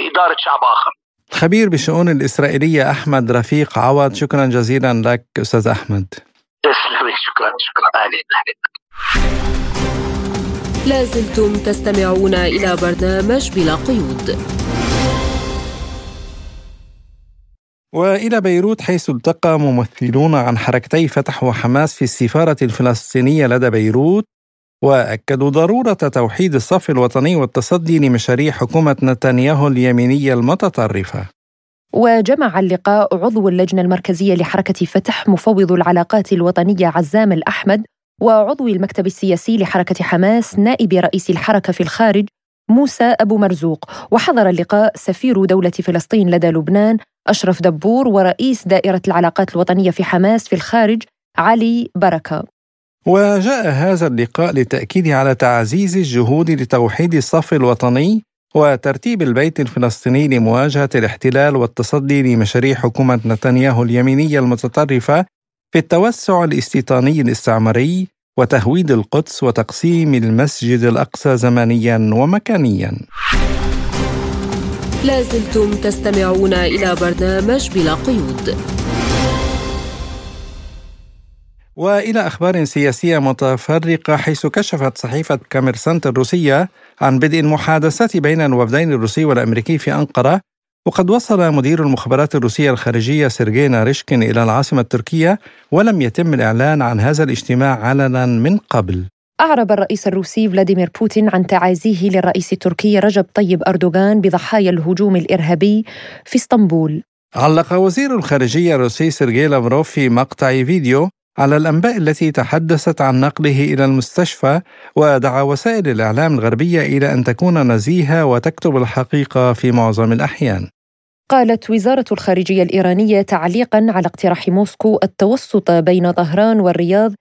إدارة شعب آخر. خبير بالشؤون الإسرائيلية أحمد رفيق عوض. شكرا جزيلا لك أستاذ أحمد. تسلمي شكرا شكرا. أهلا لازلتم تستمعون إلى برنامج بلا قيود. وإلى بيروت حيث التقى ممثلون عن حركتي فتح وحماس في السفارة الفلسطينية لدى بيروت. وأكدوا ضرورة توحيد الصف الوطني والتصدي لمشاريع حكومة نتنياهو اليمينية المتطرفة. وجمع اللقاء عضو اللجنة المركزية لحركة فتح مفوض العلاقات الوطنية عزام الأحمد وعضو المكتب السياسي لحركة حماس نائب رئيس الحركة في الخارج موسى أبو مرزوق. وحضر اللقاء سفير دولة فلسطين لدى لبنان أشرف دبور ورئيس دائرة العلاقات الوطنية في حماس في الخارج علي بركة. وجاء هذا اللقاء للتأكيد على تعزيز الجهود لتوحيد الصف الوطني وترتيب البيت الفلسطيني لمواجهة الاحتلال والتصدي لمشاريع حكومة نتنياهو اليمينية المتطرفة في التوسع الاستيطاني الاستعماري وتهويد القدس وتقسيم المسجد الأقصى زمنيا ومكانيا. لازلتم تستمعون إلى برنامج بلا قيود. وإلى أخبار سياسية متفرقة حيث كشفت صحيفة كاميرسانت الروسية عن بدء المحادثات بين الوفدين الروسي والأمريكي في أنقرة. وقد وصل مدير المخابرات الروسية الخارجية سيرجي ناريشكين إلى العاصمة التركية ولم يتم الإعلان عن هذا الاجتماع علنا من قبل. أعرب الرئيس الروسي فلاديمير بوتين عن تعازيه للرئيس التركي رجب طيب أردوغان بضحايا الهجوم الإرهابي في إسطنبول. علق وزير الخارجية الروسي سيرجي لافروف في مقطع فيديو على الأنباء التي تحدثت عن نقله إلى المستشفى ودعا وسائل الإعلام الغربية إلى أن تكون نزيهة وتكتب الحقيقة في معظم الأحيان. قالت وزارة الخارجية الإيرانية تعليقا على اقتراح موسكو التوسط بين طهران والرياض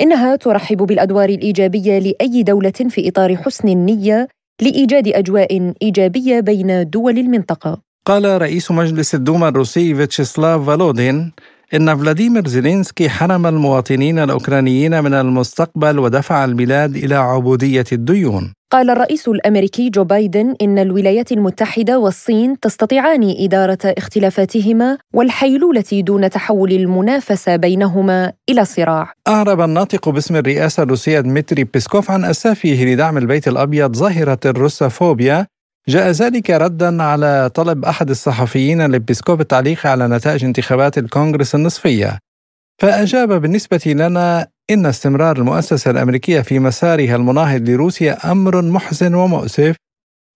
إنها ترحب بالأدوار الإيجابية لأي دولة في إطار حسن النية لإيجاد أجواء إيجابية بين دول المنطقة. قال رئيس مجلس الدوما الروسي فياتشيسلاف فولودين إن فلاديمير زيلينسكي حرم المواطنين الأوكرانيين من المستقبل ودفع البلاد إلى عبودية الديون قال الرئيس الأمريكي جو بايدن إن الولايات المتحدة والصين تستطيعان إدارة اختلافاتهما والحيلولة دون تحول المنافسة بينهما إلى صراع. أعرب الناطق باسم الرئاسة الروسية دمتري بيسكوف عن أسفه لدعم البيت الأبيض ظاهرة الروسوفوبيا جاء ذلك ردا على طلب أحد الصحفيين لبيسكوف التعليق على نتائج انتخابات الكونغرس النصفية. فأجاب بالنسبة لنا إن استمرار المؤسسة الأمريكية في مسارها المناهض لروسيا أمر محزن ومؤسف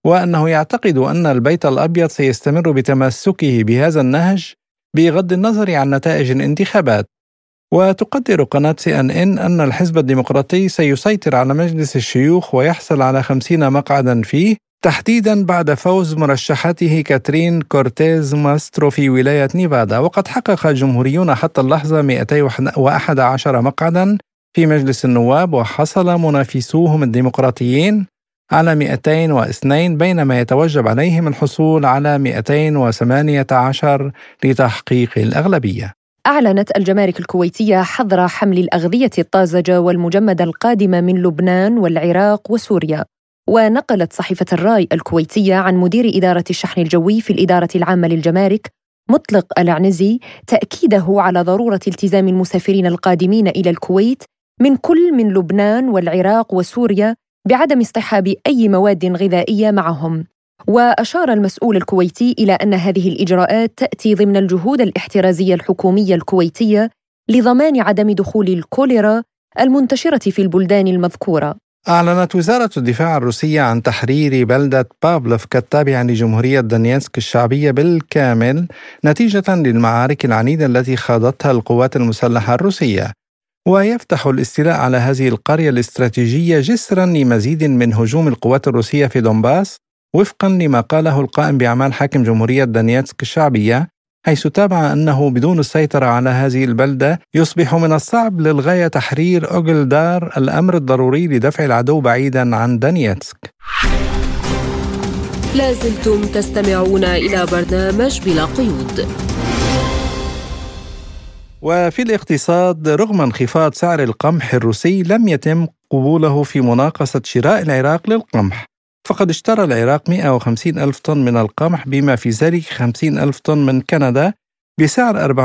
وأنه يعتقد أن البيت الأبيض سيستمر بتمسكه بهذا النهج بغض النظر عن نتائج الانتخابات. وتقدر قناة سي أن إن أن الحزب الديمقراطي سيسيطر على مجلس الشيوخ ويحصل على خمسين مقعدا فيه تحديدا بعد فوز مرشحته كاثرين كورتيز ماسترو في ولاية نيفادا وقد حقق الجمهوريون حتى اللحظة 211 مقعدا في مجلس النواب وحصل منافسوهم الديمقراطيين على 202 بينما يتوجب عليهم الحصول على 218 لتحقيق الأغلبية. أعلنت الجمارك الكويتية حظر حمل الأغذية الطازجة والمجمدة القادمة من لبنان والعراق وسوريا. ونقلت صحيفة الرأي الكويتية عن مدير إدارة الشحن الجوي في الإدارة العامة للجمارك مطلق العنزي تأكيده على ضرورة التزام المسافرين القادمين إلى الكويت من كل من لبنان والعراق وسوريا بعدم اصطحاب أي مواد غذائية معهم. وأشار المسؤول الكويتي إلى أن هذه الإجراءات تأتي ضمن الجهود الاحترازية الحكومية الكويتية لضمان عدم دخول الكوليرا المنتشرة في البلدان المذكورة. أعلنت وزارة الدفاع الروسية عن تحرير بلدة بافلوفكا التابعة لجمهورية دونيتسك الشعبية بالكامل نتيجة للمعارك العنيدة التي خاضتها القوات المسلحة الروسية. ويفتح الاستيلاء على هذه القرية الاستراتيجية جسرا لمزيد من هجوم القوات الروسية في دونباس وفقا لما قاله القائم بأعمال حاكم جمهورية دونيتسك الشعبية. حيث تابع أنه بدون السيطرة على هذه البلدة يصبح من الصعب للغاية تحرير أوغلدار الأمر الضروري لدفع العدو بعيدا عن دونيتسك لازلتم تستمعون إلى برنامج بلا قيود. وفي الاقتصاد رغم انخفاض سعر القمح الروسي لم يتم قبوله في مناقصة شراء العراق للقمح. فقد اشترى العراق 150 ألف طن من القمح بما في ذلك 50 ألف طن من كندا بسعر 489.8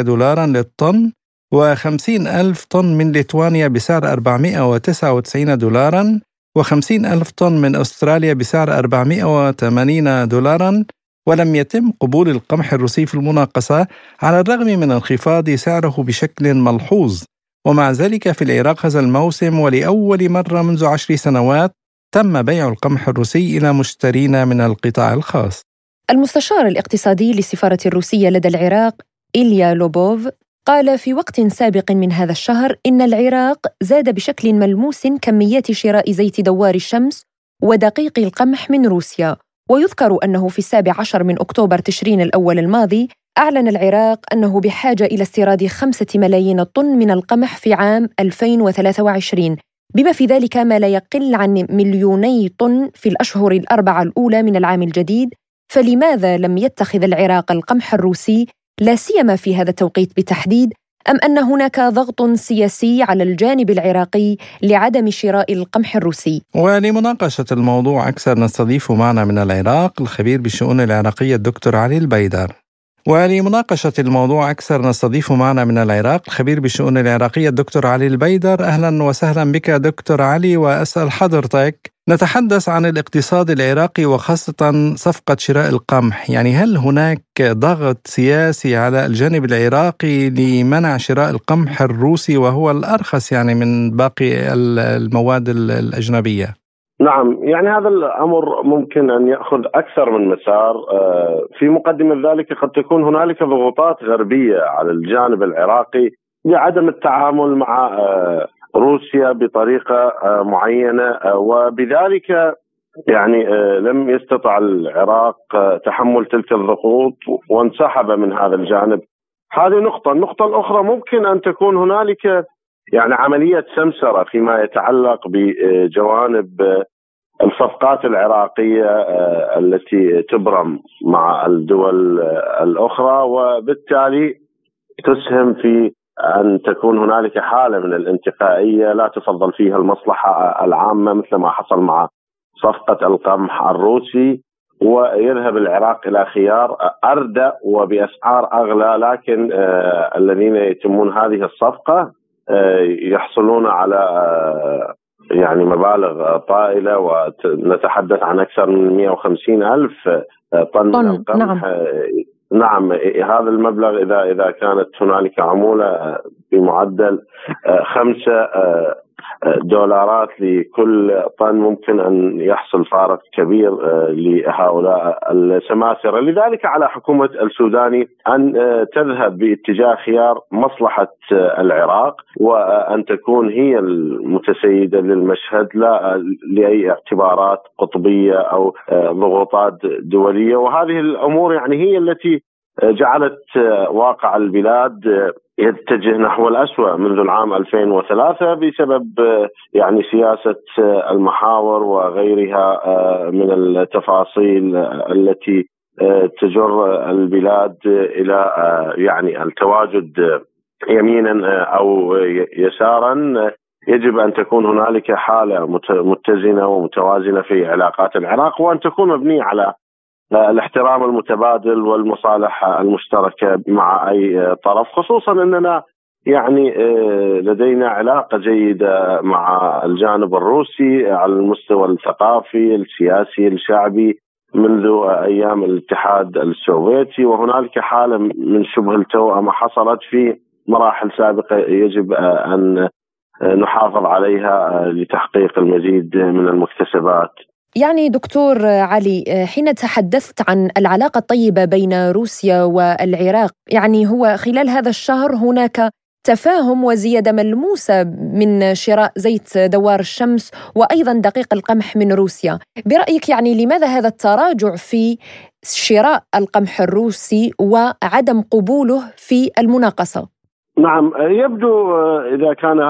دولارا للطن و50 ألف طن من ليتوانيا بسعر 499 دولارا و50 ألف طن من أستراليا بسعر 480 دولارا ولم يتم قبول القمح الروسي في المناقصة على الرغم من انخفاض سعره بشكل ملحوظ. ومع ذلك في العراق هذا الموسم ولأول مرة منذ عشر سنوات تم بيع القمح الروسي إلى مشترين من القطاع الخاص. المستشار الاقتصادي للسفارة الروسية لدى العراق إيليا لوبوف قال في وقت سابق من هذا الشهر إن العراق زاد بشكل ملموس كميات شراء زيت دوار الشمس ودقيق القمح من روسيا ويذكر أنه في السابع عشر من أكتوبر تشرين الأول الماضي أعلن العراق أنه بحاجة إلى استيراد خمسة ملايين طن من القمح في عام 2023 بما في ذلك ما لا يقل عن مليوني طن في الأشهر الأربعة الأولى من العام الجديد فلماذا لم يتخذ العراق القمح الروسي لا سيما في هذا التوقيت بالتحديد أم أن هناك ضغط سياسي على الجانب العراقي لعدم شراء القمح الروسي؟ ولمناقشة الموضوع أكثر نستضيف معنا من العراق الخبير بالشؤون العراقية الدكتور علي البيدر ولمناقشة الموضوع أكثر نستضيف معنا من العراق الخبير بالشؤون العراقية الدكتور علي البيدر. أهلا وسهلا بك دكتور علي وأسأل حضرتك نتحدث عن الاقتصاد العراقي وخاصة صفقة شراء القمح. يعني هل هناك ضغط سياسي على الجانب العراقي لمنع شراء القمح الروسي وهو الأرخص يعني من باقي المواد الأجنبية؟ نعم يعني هذا الأمر ممكن أن يأخذ أكثر من مسار. آه، في مقدمة ذلك قد تكون هنالك ضغوطات غربية على الجانب العراقي لعدم التعامل مع آه، روسيا بطريقة آه، معينة وبذلك يعني لم يستطع العراق تحمل تلك الضغوط وانسحب من هذا الجانب. هذه نقطة. النقطة الأخرى ممكن أن تكون هنالك يعني عملية سمسرة فيما يتعلق بجوانب الصفقات العراقية آه، التي تبرم مع الدول الأخرى وبالتالي تسهم في أن تكون هنالك حالة من الانتقائية لا تفضل فيها المصلحة العامة مثل ما حصل مع صفقة القمح الروسي ويذهب العراق إلى خيار أردى وبأسعار أغلى لكن آه، الذين يتمون هذه الصفقة آه، يحصلون على آه، يعني مبالغ طائلة ونتحدث عن أكثر من 150 ألف آه، طن, طن. من القمح نعم. نعم هذا المبلغ إذا إذا كانت هنالك عمولة بمعدل خمسة دولارات لكل طن ممكن أن يحصل فارق كبير آه، لهؤلاء السماسرة، لذلك على حكومة السوداني أن آه، تذهب باتجاه خيار مصلحة آه، العراق وأن تكون هي المتسيدة للمشهد لا لأي اعتبارات قطبية أو ضغوطات دولية. وهذه الأمور يعني هي التي جعلت واقع البلاد يتجه نحو الأسوأ منذ العام 2003 بسبب يعني سياسة المحاور وغيرها من التفاصيل التي تجر البلاد إلى يعني التواجد يمينا أو يسارا. يجب أن تكون هنالك حالة متزنة ومتوازنة في علاقات العراق وأن تكون مبنية على الاحترام المتبادل والمصالح المشتركة مع أي طرف خصوصا أننا يعني لدينا علاقة جيدة مع الجانب الروسي على المستوى الثقافي السياسي الشعبي منذ أيام الاتحاد السوفيتي وهنالك حالة من شبه التوأمه حصلت في مراحل سابقة يجب أن نحافظ عليها لتحقيق المزيد من المكتسبات. يعني دكتور علي حين تحدثت عن العلاقة الطيبة بين روسيا والعراق، يعني هو خلال هذا الشهر هناك تفاهم وزيادة ملموسة من شراء زيت دوار الشمس وأيضا دقيق القمح من روسيا، برأيك يعني لماذا هذا التراجع في شراء القمح الروسي وعدم قبوله في المناقصة؟ نعم يبدو إذا كان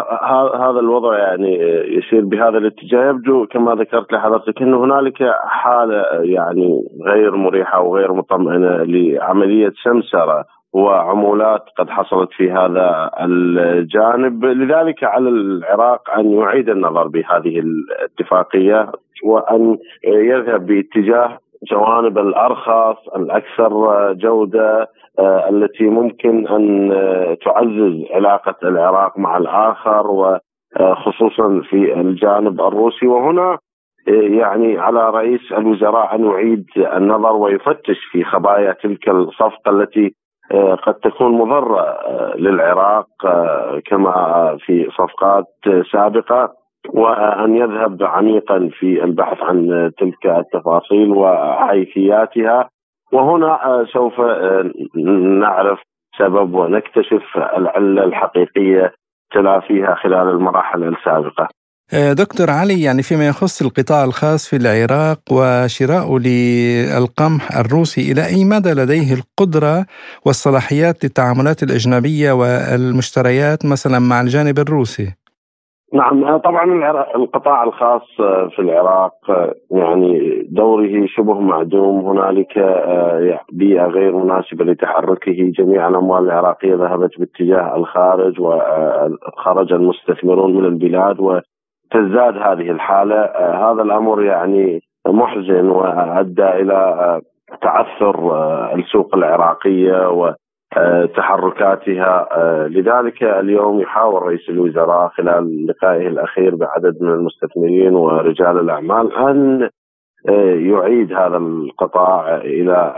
هذا الوضع يعني يسير بهذا الاتجاه يبدو كما ذكرت لحضرتك إنه هنالك حالة يعني غير مريحة وغير مطمئنة لعملية سمسرة وعمولات قد حصلت في هذا الجانب. لذلك على العراق أن يعيد النظر بهذه الاتفاقية وأن يذهب باتجاه جوانب الأرخص الأكثر جودة آه، التي ممكن أن تعزز علاقة العراق مع الآخر وخصوصا في الجانب الروسي. وهنا آه، يعني على رئيس الوزراء أن يعيد النظر ويفتش في خبايا تلك الصفقة التي آه، قد تكون مضرة آه، للعراق آه، كما في صفقات سابقة وأن يذهب عميقا في البحث عن تلك التفاصيل وحيثياتها وهنا سوف نعرف سبب ونكتشف العلة الحقيقية تلافيها خلال المراحل السابقة. آه، دكتور علي يعني فيما يخص القطاع الخاص في العراق وشراء للقمح الروسي إلى أي مدى لديه القدرة والصلاحيات للتعاملات الأجنبية والمشتريات مثلا مع الجانب الروسي؟ نعم آه، طبعا القطاع الخاص آه، في العراق يعني دوره شبه معدوم. هنالك بيئة غير مناسبة لتحركه. جميع الأموال العراقية ذهبت باتجاه الخارج وخرج المستثمرون من البلاد تزداد هذه الحالة. آه، هذا الأمر يعني محزن وأدى إلى آه، تعثر آه، السوق العراقية وتحركاتها لذلك اليوم يحاول رئيس الوزراء خلال لقائه الأخير بعدد من المستثمرين ورجال الأعمال أن يعيد هذا القطاع إلى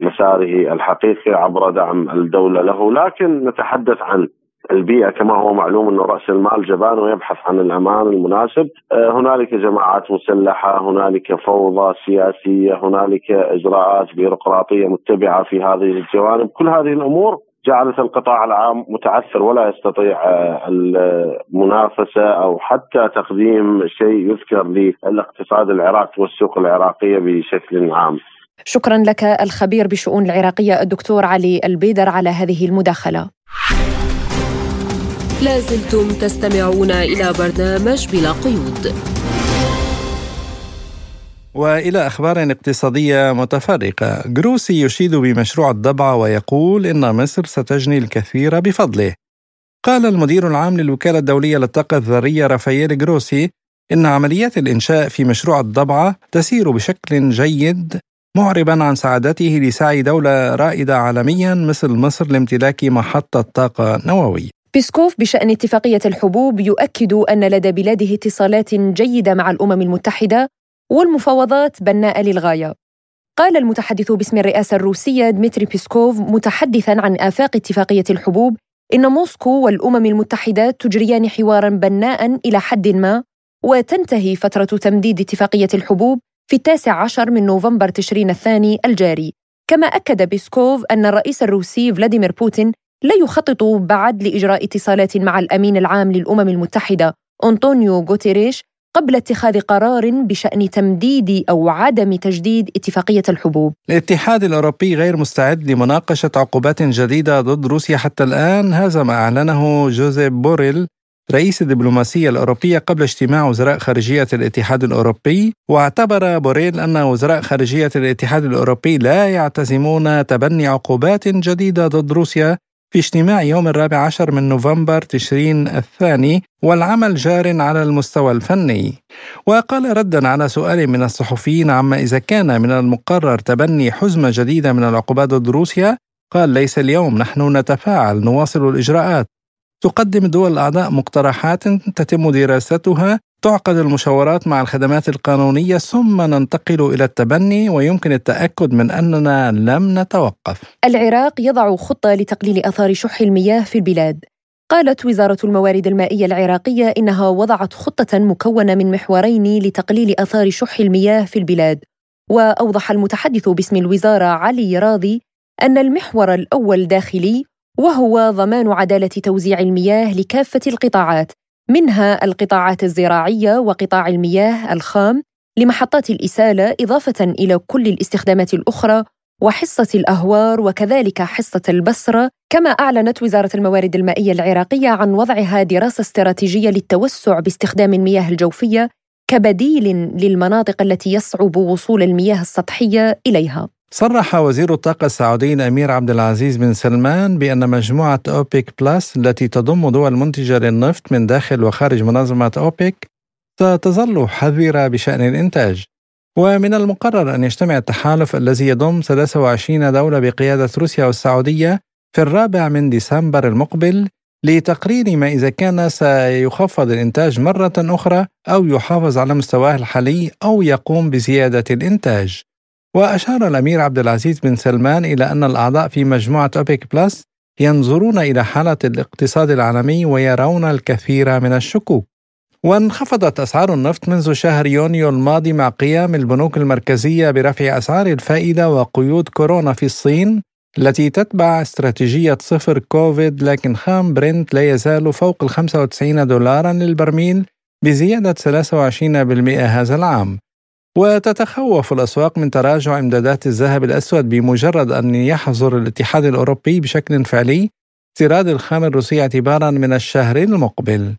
مساره الحقيقي عبر دعم الدولة له. لكن نتحدث عن البيئة كما هو معلوم أنه رأس المال جبان ويبحث عن الأمان المناسب. آه، هنالك جماعات مسلحة هنالك فوضى سياسية هنالك إجراءات بيروقراطية متبعة في هذه الجوانب. كل هذه الأمور جعلت القطاع العام متعثر ولا يستطيع آه، المنافسة أو حتى تقديم شيء يذكر للاقتصاد العراقي والسوق العراقية بشكل عام. شكرا لك الخبير بشؤون العراقية الدكتور علي البيدر على هذه المداخلة. لازلتم تستمعون إلى برنامج بلا قيود وإلى أخبار اقتصادية متفرقة، جروسي يشيد بمشروع الضبعه ويقول إن مصر ستجني الكثير بفضله. قال المدير العام للوكالة الدولية للطاقة الذرية رافائيل جروسي إن عمليات الإنشاء في مشروع الضبعه تسير بشكل جيد معربا عن سعادته لسعي دولة رائدة عالميا مثل مصر لامتلاك محطة طاقة نوويه. بيسكوف بشأن اتفاقية الحبوب يؤكد أن لدى بلاده اتصالات جيدة مع الأمم المتحدة والمفاوضات بناءة للغاية. قال المتحدث باسم الرئاسة الروسية دمتري بيسكوف متحدثا عن آفاق اتفاقية الحبوب إن موسكو والأمم المتحدة تجريان حوارا بناء إلى حد ما وتنتهي فترة تمديد اتفاقية الحبوب في التاسع عشر من نوفمبر تشرين الثاني الجاري كما أكد بيسكوف أن الرئيس الروسي فلاديمير بوتين لا يخطط بعد لاجراء اتصالات مع الأمين العام للأمم المتحدة أنطونيو غوتيريش قبل اتخاذ قرار بشأن تمديد أو عدم تجديد اتفاقية الحبوب. الاتحاد الأوروبي غير مستعد لمناقشة عقوبات جديدة ضد روسيا حتى الآن، هذا ما أعلنه جوزيف بوريل رئيس الدبلوماسية الأوروبية قبل اجتماع وزراء خارجية الاتحاد الأوروبي واعتبر بوريل أن وزراء خارجية الاتحاد الأوروبي لا يعتزمون تبني عقوبات جديدة ضد روسيا في اجتماع يوم الرابع عشر من نوفمبر تشرين الثاني والعمل جار على المستوى الفني. وقال ردا على سؤال من الصحفيين عما إذا كان من المقرر تبني حزمة جديدة من العقوبات ضد روسيا قال ليس اليوم نحن نتفاعل نواصل الإجراءات. تقدم الدول الأعضاء مقترحات تتم دراستها تعقد المشاورات مع الخدمات القانونية ثم ننتقل إلى التبني ويمكن التأكد من أننا لم نتوقف. العراق يضع خطة لتقليل آثار شح المياه في البلاد. قالت وزارة الموارد المائية العراقية إنها وضعت خطة مكونة من محورين لتقليل آثار شح المياه في البلاد. وأوضح المتحدث باسم الوزارة علي راضي أن المحور الأول داخلي وهو ضمان عدالة توزيع المياه لكافة القطاعات. منها القطاعات الزراعية وقطاع المياه الخام لمحطات الإسالة إضافة إلى كل الاستخدامات الأخرى وحصة الأهوار وكذلك حصة البصرة كما أعلنت وزارة الموارد المائية العراقية عن وضعها دراسة استراتيجية للتوسع باستخدام المياه الجوفية كبديل للمناطق التي يصعب وصول المياه السطحية إليها. صرح وزير الطاقة السعودي الأمير عبد العزيز بن سلمان بأن مجموعة أوبيك بلس التي تضم دول منتجة للنفط من داخل وخارج منظمة أوبيك ستظل حذرة بشأن الإنتاج. ومن المقرر أن يجتمع التحالف الذي يضم 23 دولة بقيادة روسيا والسعودية في الرابع من ديسمبر المقبل لتقرير ما إذا كان سيخفض الإنتاج مرة أخرى أو يحافظ على مستواه الحالي أو يقوم بزيادة الإنتاج. وأشار الأمير عبد العزيز بن سلمان إلى أن الأعضاء في مجموعة أوبك بلس ينظرون إلى حالة الاقتصاد العالمي ويرون الكثير من الشكوك. وانخفضت أسعار النفط منذ شهر يونيو الماضي مع قيام البنوك المركزية برفع أسعار الفائدة وقيود كورونا في الصين التي تتبع استراتيجية صفر كوفيد لكن خام برنت لا يزال فوق ال 95 دولارا للبرميل بزيادة 23% هذا العام. وتتخوف الأسواق من تراجع إمدادات الذهب الأسود بمجرد أن يحظر الاتحاد الأوروبي بشكل فعلي استيراد الخام الروسي اعتبارا من الشهر المقبل.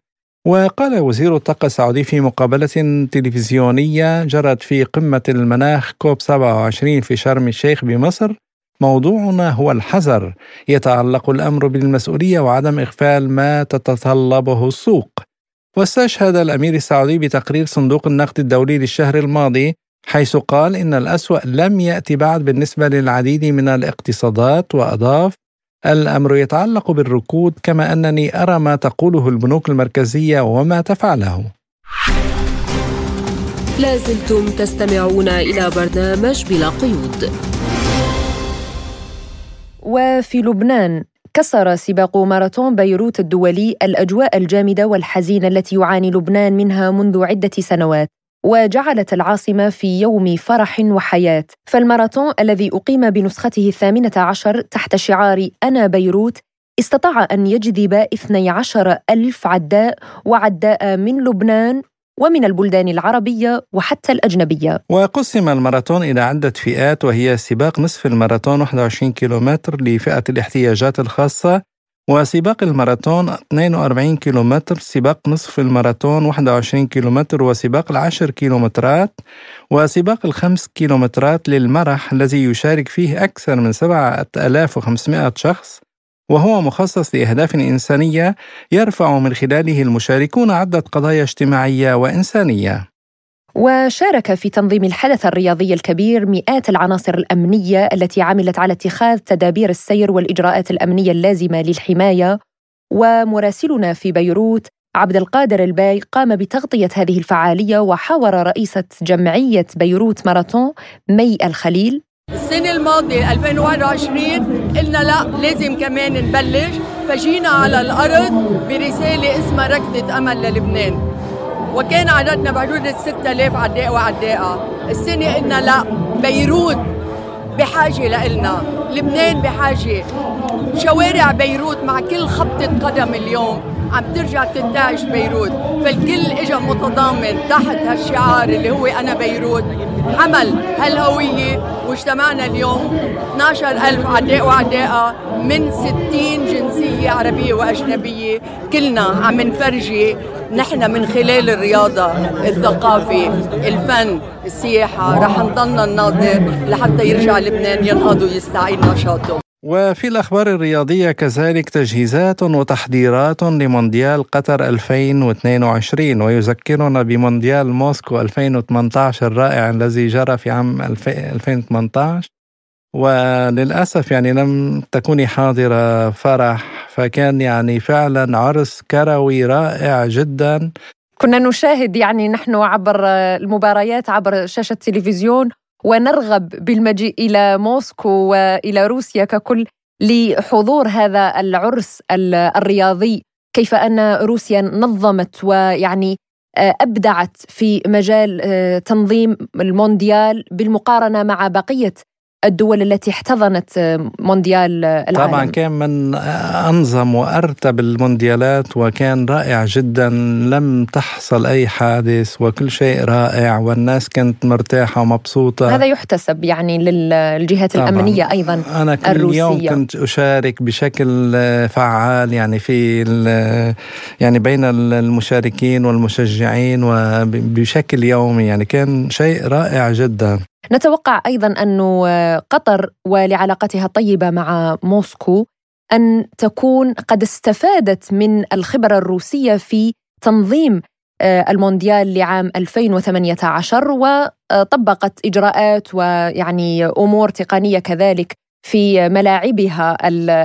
وقال وزير الطاقة السعودي في مقابلة تلفزيونية جرت في قمة المناخ كوب 27 في شرم الشيخ بمصر موضوعنا هو الحذر. يتعلق الأمر بالمسؤولية وعدم إغفال ما تتطلبه السوق. واستشهد الأمير السعودي بتقرير صندوق النقد الدولي للشهر الماضي حيث قال إن الأسوأ لم يأتي بعد بالنسبة للعديد من الاقتصادات وأضاف الأمر يتعلق بالركود كما أنني أرى ما تقوله البنوك المركزية وما تفعله. لازلتم تستمعون إلى برنامج بلا قيود. وفي لبنان كسر سباق ماراثون بيروت الدولي الأجواء الجامدة والحزينه التي يعاني لبنان منها منذ عدة سنوات وجعلت العاصمة في يوم فرح وحياة. فالماراثون الذي أقيم بنسخته الثامنة عشر تحت شعار أنا بيروت استطاع أن يجذب 12 ألف عداء وعداء من لبنان ومن البلدان العربية وحتى الأجنبية. وقسم الماراثون إلى عدة فئات وهي سباق نصف الماراثون 21 كيلومتر لفئة الاحتياجات الخاصة وسباق الماراثون 42 كيلومتر سباق نصف الماراثون 21 كيلومتر وسباق العشر كيلومترات وسباق الخمس كيلومترات للمرح الذي يشارك فيه أكثر من 7500 شخص وهو مخصص لأهداف إنسانية يرفع من خلاله المشاركون عدة قضايا اجتماعية وإنسانية. وشارك في تنظيم الحدث الرياضي الكبير مئات العناصر الأمنية التي عملت على اتخاذ تدابير السير والإجراءات الأمنية اللازمة للحماية. ومراسلنا في بيروت عبد القادر الباي قام بتغطية هذه الفعالية وحاور رئيسة جمعية بيروت ماراثون مي الخليل. السنة الماضية 2021 قلنا لا لازم كمان نبلش. فجينا على الأرض برسالة اسمها ركضة أمل للبنان. وكان عددنا بحدود ال 6000 عداء وعداءة. السنة قلنا لا بيروت بحاجة لإلنا. لبنان بحاجة. شوارع بيروت مع كل خبطة قدم اليوم عم ترجع تنتعش بيروت. فالكل اجى متضامن تحت هالشعار اللي هو أنا بيروت. حمل هالهوية واجتمعنا اليوم. 12 ألف عداء وعداءة. من 60 جنسية عربية وأجنبية كلنا عم نفرجي نحن من خلال الرياضة الثقافة الفن السياحة. رح نضلنا الناظر لحتى يرجع لبنان ينهض ويستعيد نشاطه. وفي الأخبار الرياضية كذلك تجهيزات وتحضيرات لمونديال قطر 2022 ويذكرنا بمونديال موسكو 2018 الرائع الذي جرى في عام 2018 وللأسف يعني لم تكوني حاضرة فرح فكان يعني فعلا عرس كروي رائع جدا. كنا نشاهد يعني نحن عبر المباريات عبر شاشة التلفزيون ونرغب بالمجيء إلى موسكو وإلى روسيا ككل لحضور هذا العرس الرياضي كيف أن روسيا نظمت ويعني آه، أبدعت في مجال آه، تنظيم المونديال بالمقارنة مع بقية الدول التي احتضنت آه، مونديال العالم طبعا كان من أنظم وأرتب المونديالات وكان رائع جدا لم تحصل أي حادث وكل شيء رائع والناس كانت مرتاحة ومبسوطة هذا يحتسب يعني للجهات طبعاً. الأمنية أيضا أنا كل الروسية. يوم كنت أشارك بشكل فعال يعني في يعني بين المشاركين والمشجعين وبشكل يومي يعني كان شيء رائع جدا نتوقع أيضا أن قطر ولعلاقتها الطيبة مع موسكو أن تكون قد استفادت من الخبرة الروسية في تنظيم آه، المونديال لعام 2018 وطبقت إجراءات ويعني أمور تقنية كذلك في ملاعبها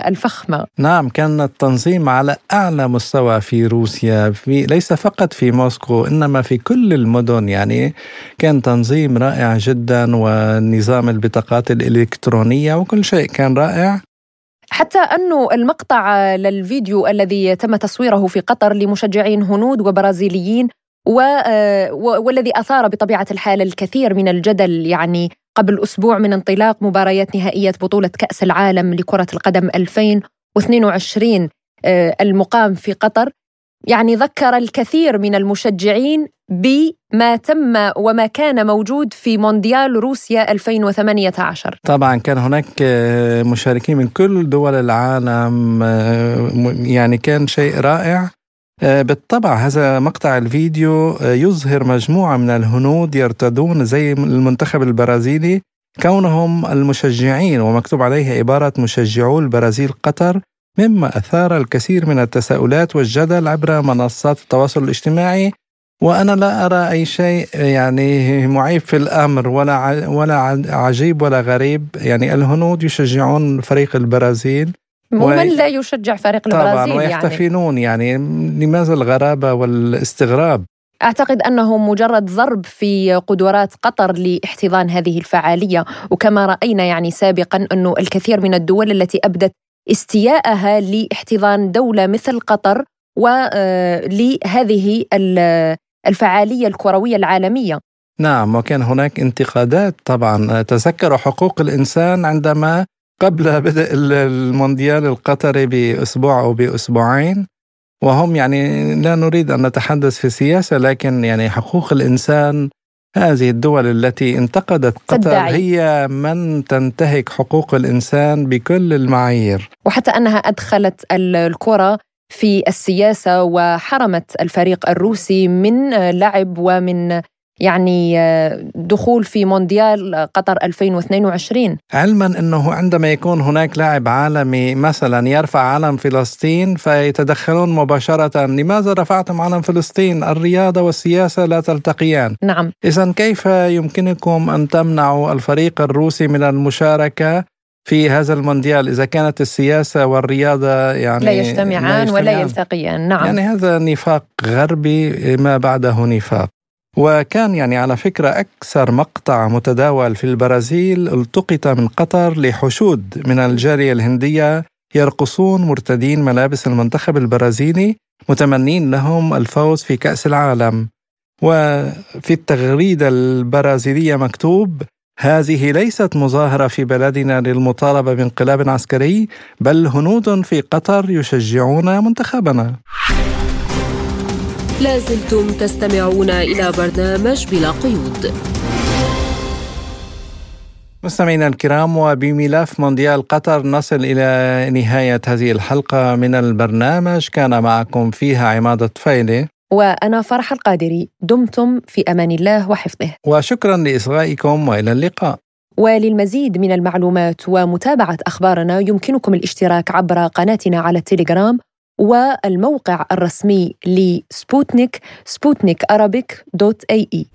الفخمة. نعم كان التنظيم على أعلى مستوى في روسيا في ليس فقط في موسكو إنما في كل المدن. يعني كان تنظيم رائع جدا ونظام البطاقات الإلكترونية وكل شيء كان رائع. حتى أنه المقطع للفيديو الذي تم تصويره في قطر لمشجعين هنود وبرازيليين آه، والذي أثار بطبيعة الحال الكثير من الجدل يعني قبل أسبوع من انطلاق مباريات نهائية بطولة كأس العالم لكرة القدم 2022 آه، المقام في قطر. يعني ذكر الكثير من المشجعين بما تم وما كان موجود في مونديال روسيا 2018 طبعا كان هناك آه، مشاركين من كل دول العالم يعني كان شيء رائع. آه، بالطبع هذا مقطع الفيديو آه، يظهر مجموعة من الهنود يرتدون زي المنتخب البرازيلي كونهم المشجعين ومكتوب عليه عبارة مشجعو البرازيل قطر مما أثار الكثير من التساؤلات والجدل عبر منصات التواصل الاجتماعي. وأنا لا أرى أي شيء يعني معيب في الأمر ولا ولا عجيب ولا غريب. يعني الهنود يشجعون فريق البرازيل. ومن لا يشجع فريق البرازيل طبعا يعني. ويحتفلون يعني. يعني لماذا الغرابة والاستغراب أعتقد أنه مجرد ضرب في قدرات قطر لاحتضان هذه الفعالية وكما رأينا يعني سابقا أنه الكثير من الدول التي أبدت استياءها لاحتضان دولة مثل قطر ولهذه آه، الفعالية الكروية العالمية نعم وكان هناك انتقادات طبعا تذكروا حقوق الإنسان عندما قبل بدء المونديال القطري بأسبوع أو بأسبوعين وهم يعني لا نريد أن نتحدث في السياسة لكن يعني حقوق الإنسان هذه الدول التي انتقدت قطر تدعي. هي من تنتهك حقوق الإنسان بكل المعايير وحتى أنها أدخلت الكرة في السياسة وحرمت الفريق الروسي من لعب ومن يعني آه، دخول في مونديال قطر 2022 علما إنه عندما يكون هناك لاعب عالمي مثلا يرفع علم فلسطين فيتدخلون مباشرة لماذا رفعتم علم فلسطين؟ الرياضة والسياسة لا تلتقيان. نعم. اذا كيف يمكنكم أن تمنعوا الفريق الروسي من المشاركة في هذا المونديال؟ إذا كانت السياسة والرياضة يعني لا يجتمعان, لا يجتمعان. ولا يلتقيان. نعم. يعني هذا نفاق غربي ما بعده نفاق. وكان يعني على فكرة أكثر مقطع متداول في البرازيل التقط من قطر لحشود من الجارية الهندية يرقصون مرتدين ملابس المنتخب البرازيلي متمنين لهم الفوز في كأس العالم. وفي التغريدة البرازيلية مكتوب هذه ليست مظاهرة في بلدنا للمطالبة بانقلاب عسكري بل هنود في قطر يشجعون منتخبنا. لازلتم تستمعون إلى برنامج بلا قيود. مستمعينا الكرام وبملف مونديال قطر نصل إلى نهاية هذه الحلقة من البرنامج. كان معكم فيها عماد طفيلة وأنا فرح القادري دمتم في أمان الله وحفظه. وشكرا لإصغائكم وإلى اللقاء. وللمزيد من المعلومات ومتابعة أخبارنا يمكنكم الاشتراك عبر قناتنا على التليجرام والموقع الرسمي لسبوتنيك سبوتنيك دوت إي إي.